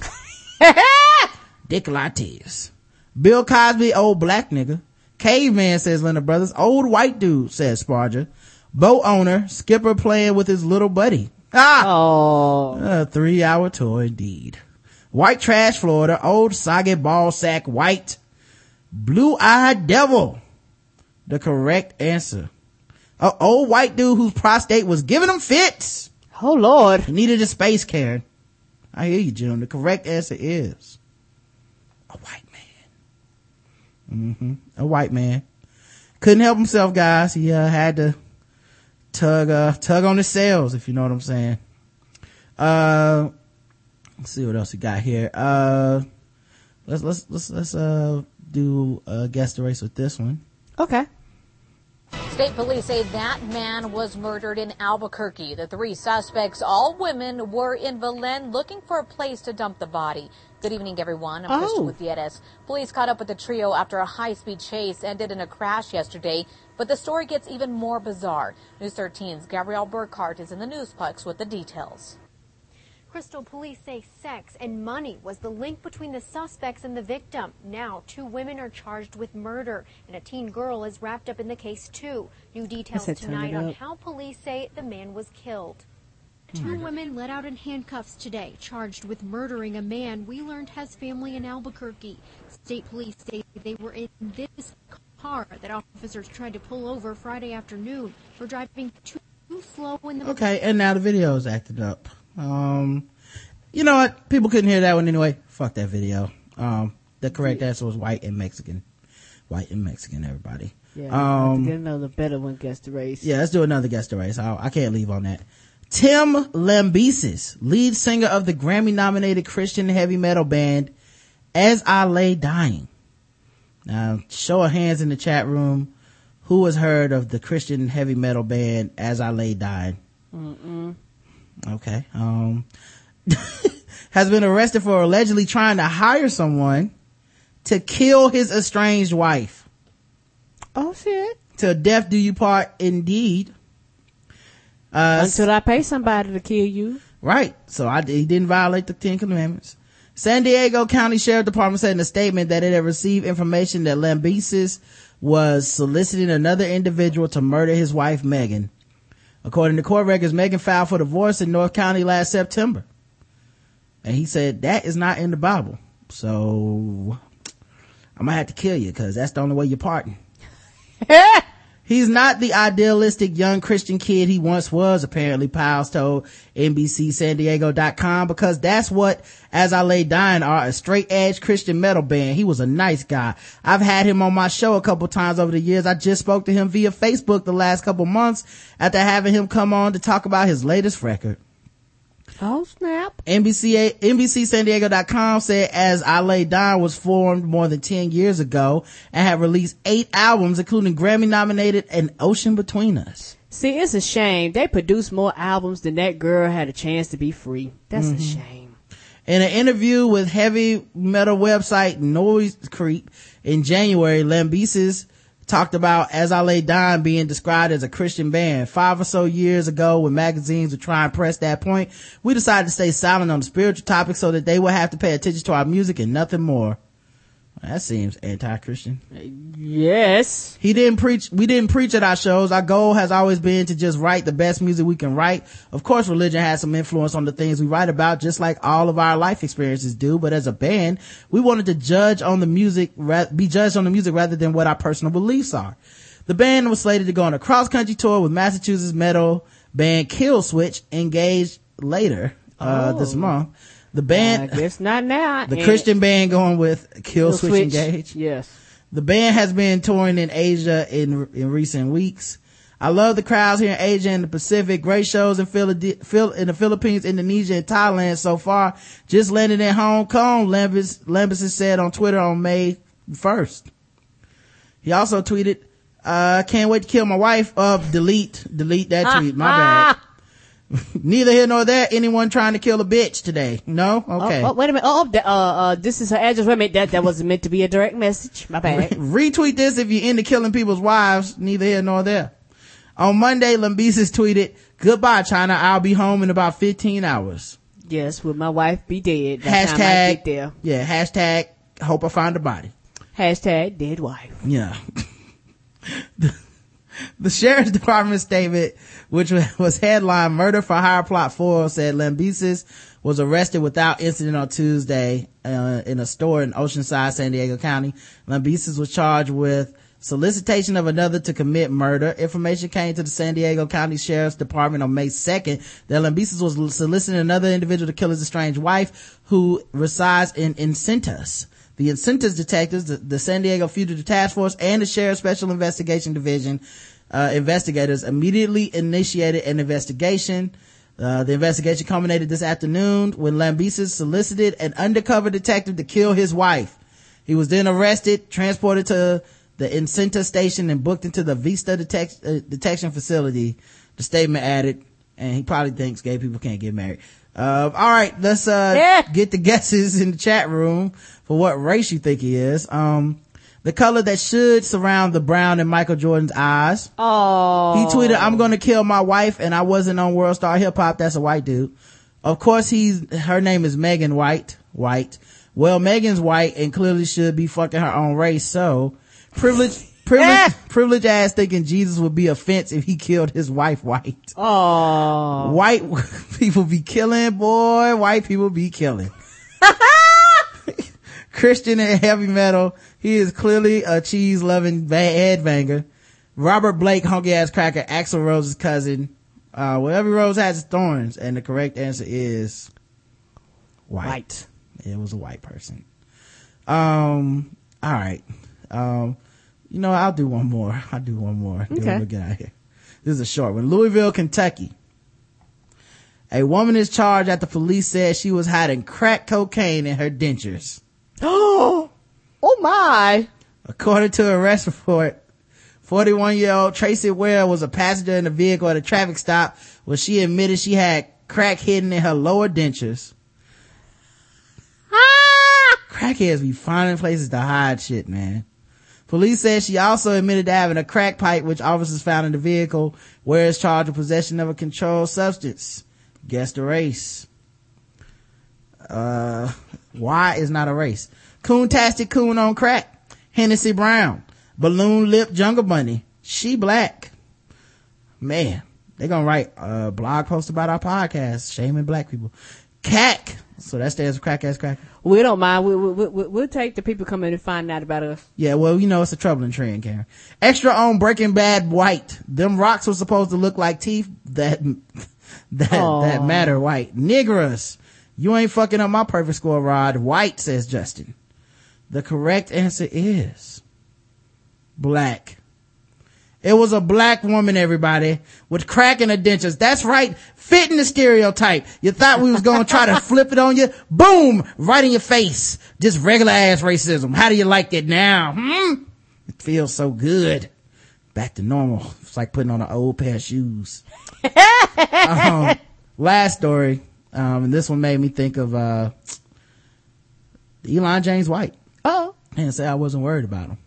[laughs] dick Pilates. Bill Cosby, old black nigga. Caveman, says Linda Brothers. Old white dude, says Sparger. Boat owner, skipper playing with his little buddy. Ah! Oh. A three hour tour indeed. White trash Florida, old soggy ball sack white, blue eyed devil. The correct answer. A old white dude whose prostate was giving him fits. Oh Lord. Needed a space Karen. I hear you, Jim. The correct answer is a white man. hmm A white man. Couldn't help himself, guys. He uh, had to tug uh tug on his sails, if you know what I'm saying. Uh let's see what else we got here. Uh let's let's let's let's uh do a guess the race with this one. Okay. State police say that man was murdered in Albuquerque. The three suspects, all women, were in Belen looking for a place to dump the body. Good evening, everyone. I'm Oh. with Viedes. Police caught up with the trio after a high-speed chase ended in a crash yesterday. But the story gets even more bizarre. News 13's Gabrielle Burkhart is in the Newsplex with the details. Crystal police say sex and money was the link between the suspects and the victim. Now, two women are charged with murder, and a teen girl is wrapped up in the case, too. New details tonight on how police say the man was killed. Oh two women let out in handcuffs today, charged with murdering a man we learned has family in Albuquerque. State police say they were in this car that officers tried to pull over Friday afternoon for driving too slow in the Okay, and now the video is acted up. Um, you know what? People couldn't hear that one anyway. Fuck that video. Um, the correct answer was white and Mexican. White and Mexican, everybody. Yeah. I have to Um, get another better one. Guess the race. yeah, let's do another guess the race. I, I can't leave on that. Tim Lambesis, lead singer of the Grammy nominated Christian heavy metal band As I Lay Dying. Now, show of hands in the chat room. Who has heard of the Christian heavy metal band As I Lay Dying? Okay. Um, [laughs] has been arrested for allegedly trying to hire someone to kill his estranged wife. Oh shit. Till death do you part indeed. Uh, Until I pay somebody to kill you. Right. So I, he didn't violate the Ten Commandments. San Diego County Sheriff Department said in a statement that it had received information that Lambesis was soliciting another individual to murder his wife, Megan. According to court records, Megan filed for divorce in North County last September. And he said, that is not in the Bible. So I'm gonna have to kill you because that's the only way you're parting. [laughs] He's not the idealistic young Christian kid he once was, apparently, Piles told NBCSanDiego.com, because that's what As I Lay Dying are, a straight edge Christian metal band. He was a nice guy. I've had him on my show a couple times over the years. I just spoke to him via Facebook the last couple months after having him come on to talk about his latest record. Oh snap! NBC NBCSanDiego.com said As I Lay Dying was formed more than 10 years ago and have released eight albums, including Grammy nominated An Ocean Between Us. See, it's a shame they produced more albums than that girl had a chance to be free. That's a mm-hmm. shame. In an interview with heavy metal website Noise Creep in January, Lambesis talked about As I Lay Dying being described as a Christian band. Five or so years ago, when magazines would try and press that point, we decided to stay silent on the spiritual topic so that they would have to pay attention to our music and nothing more. That seems anti-Christian. Yes. He didn't preach, we didn't preach at our shows. Our goal has always been to just write the best music we can write. Of course, religion has some influence on the things we write about, just like all of our life experiences do. But as a band, we wanted to judge on the music, be judged on the music rather than what our personal beliefs are. The band was slated to go on a cross country tour with Massachusetts metal band Kill Switch engaged later, uh, this month. The I band, guess not now. [laughs] the And- Christian band going with Kill, Kill Switch, Engage. Yes. The band has been touring in Asia in in recent weeks. I love the crowds here in Asia and the Pacific. Great shows in Phil- in the Philippines, Indonesia, and Thailand so far. Just landed in Hong Kong, Lambesis, said on Twitter on May 1st. He also tweeted, uh, can't wait to kill my wife. Uh, delete, delete that tweet. My [laughs] bad. [laughs] Neither here nor there. Anyone trying to kill a bitch today? No? Okay. Oh, oh, wait a minute. Oh, oh, uh, uh, this is her address. Wait a minute. That, that wasn't meant to be a direct message. My bad. [laughs] Retweet this if you're into killing people's wives. Neither here nor there. On Monday, Lambesis tweeted, goodbye China. I'll be home in about 15 hours. yes, will my wife be dead? By the time I get Hashtag, there. yeah, hashtag, hope I find a body. Hashtag dead wife. Yeah. [laughs] [laughs] the, sheriff's department statement, which was headlined murder for hire plot four, said Lambesis was arrested without incident on Tuesday, uh, in a store in Oceanside, San Diego County. Lambesis was charged with solicitation of another to commit murder. Information came to the San Diego County Sheriff's Department on May 2nd that Lambesis was soliciting another individual to kill his estranged wife who resides in Encinitas. The Encinitas detectives, the, the San Diego Fugitive Task Force, and the Sheriff's Special Investigation Division uh, investigators immediately initiated an investigation. Uh, the investigation culminated this afternoon when Lambesis solicited an undercover detective to kill his wife. He was then arrested, transported to the Encinitas station, and booked into the Vista uh, detection facility. The statement added, and he probably thinks gay people can't get married. Uh, all right, let's uh, Yeah. get the guesses in the chat room for what race you think he is. Um, the color that should surround the brown in Michael Jordan's eyes. Oh. He tweeted, I'm gonna kill my wife and I wasn't on World Star Hip Hop. That's a white dude. Of course he's, her name is Megan White, white. Well, Megan's white and clearly should be fucking her own race. So privilege, privilege, privilege ass thinking Jesus would be offense if he killed his wife white. Oh. White [laughs] people be killing, boy. White people be killing. [laughs] Christian and heavy metal. He is clearly a cheese loving headbanger. Robert Blake, honky ass cracker, Axl Rose's cousin. Uh, well, every rose has thorns, and the correct answer is white. White. It was a white person. Um, all right. Um, you know, I'll do one more. [laughs] I'll do one more. Then Okay. we'll get out of here. This is a short one. Louisville, Kentucky. A woman is charged after police said she was hiding crack cocaine in her dentures. Oh. [gasps] Oh my. According to arrest report, 41 year old Tracy Ware was a passenger in a vehicle at a traffic stop where she admitted she had crack hidden in her lower dentures. Ah! Crackheads be finding places to hide shit, man. Police said she also admitted to having a crack pipe, which officers found in the vehicle, where is charged with possession of a controlled substance. Guess the race. Uh, why is not a race? Coontastic coon on crack. Hennessy Brown. Balloon lip jungle bunny. She black. Man, they gonna write a blog post about our podcast, shaming black people. CAC. So that stands for crack ass cracker. We don't mind. We, we, we, we'll take the people coming and find out about us. Yeah, well, you know, it's a troubling trend, Karen. Extra on Breaking Bad white. Them rocks were supposed to look like teeth that, [laughs] that, Aw. that matter white. Niggerous. You ain't fucking up my perfect score, Rod. White, says Justin. The correct answer is black. It was a black woman, everybody, with crack in her dentures. That's right. Fitting the stereotype. You thought we was gonna try to [laughs] flip it on you? Boom! Right in your face. Just regular ass racism. How do you like it now? Hmm? It feels so good. Back to normal. It's like putting on an old pair of shoes. um, last story. Um, and this one made me think of, uh, Elon James White. Oh. And say I wasn't worried about him.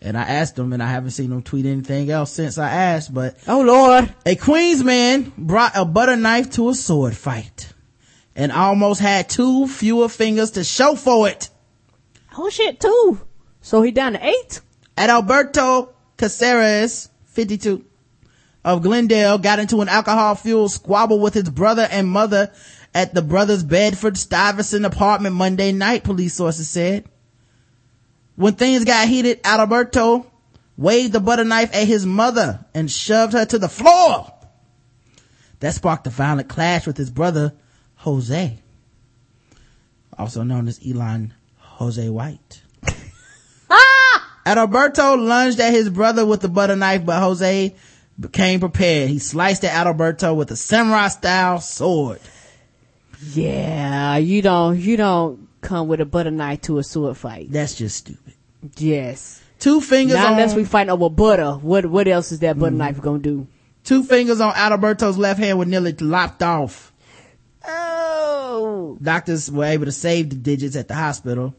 And I asked him and I haven't seen him tweet anything else since I asked, but. Oh lord. A Queens man brought a butter knife to a sword fight and almost had two fewer fingers to show for it. Oh shit, two. So he down to eight? Adalberto Caceres, 52 of Glendale got into an alcohol fueled squabble with his brother and mother at the brother's Bedford Stuyvesant apartment Monday night, police sources said. When things got heated, Alberto waved the butter knife at his mother and shoved her to the floor. That sparked a violent clash with his brother, Jose, also known as Elon Jose White. [laughs] Adalberto lunged at his brother with the butter knife, but Jose became prepared. He sliced at Adalberto with a samurai style sword. Yeah, you don't, you don't come with a butter knife to a sword fight. That's just stupid. Yes. Two fingers Not on, unless we fight over butter. What, what else is that butter knife gonna do? two fingers on Adalberto's left hand were nearly lopped off. Oh. Doctors were able to save the digits at the hospital.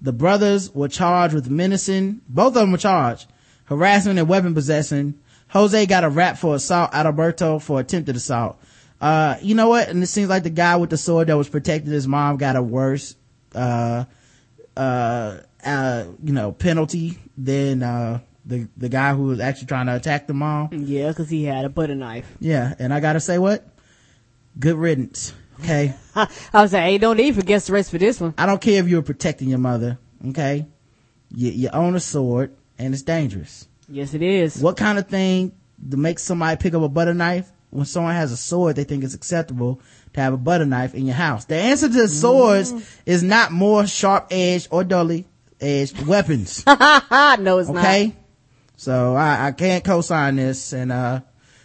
The brothers were charged with menacing. Both of them were charged. Harassment and weapon possession. Jose got a rap for assault. Adalberto for attempted assault. Uh, you know what? And it seems like the guy with the sword that was protecting his mom got a worse, uh, uh, uh, you know, penalty than, uh, the, the guy who was actually trying to attack the mom. Yeah, cause he had a butter knife. Yeah. And I gotta say what? Good riddance. Okay. [laughs] I was like, hey, don't even forget the rest for this one. I don't care if you were protecting your mother. Okay. You, you own a sword and it's dangerous. Yes, it is. What kind of thing to make somebody pick up a butter knife when someone has a sword they think it's acceptable to have a butter knife in your house? The answer to swords is not more sharp edged or dully edged weapons. [laughs] no, it's not. okay. So I, I can't co-sign this and, uh,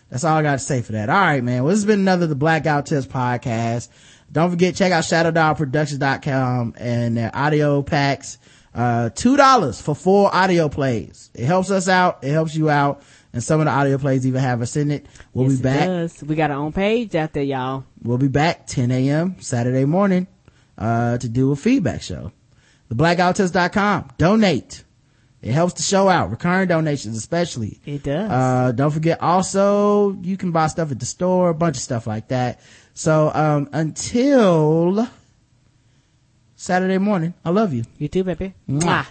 that's all I got to say for that. All right, man. Well, this has been another The Black Guy Who Tips podcast. Don't forget, check out shadowdogproductions.com and their audio packs. Uh, $2 for four audio plays. It helps us out. It helps you out. And some of the audio plays even have us in it. We'll Yes, be back. does. We got our own page out there, y'all. We'll be back 10 a.m. Saturday morning, uh, to do a feedback show. TheBlackGuyWhoTips.com. Donate. It helps the show out. Recurring donations, especially. It does. Uh, don't forget also, you can buy stuff at the store, a bunch of stuff like that. So, um, until Saturday morning, I love you. You too, baby. Mwah. Mwah.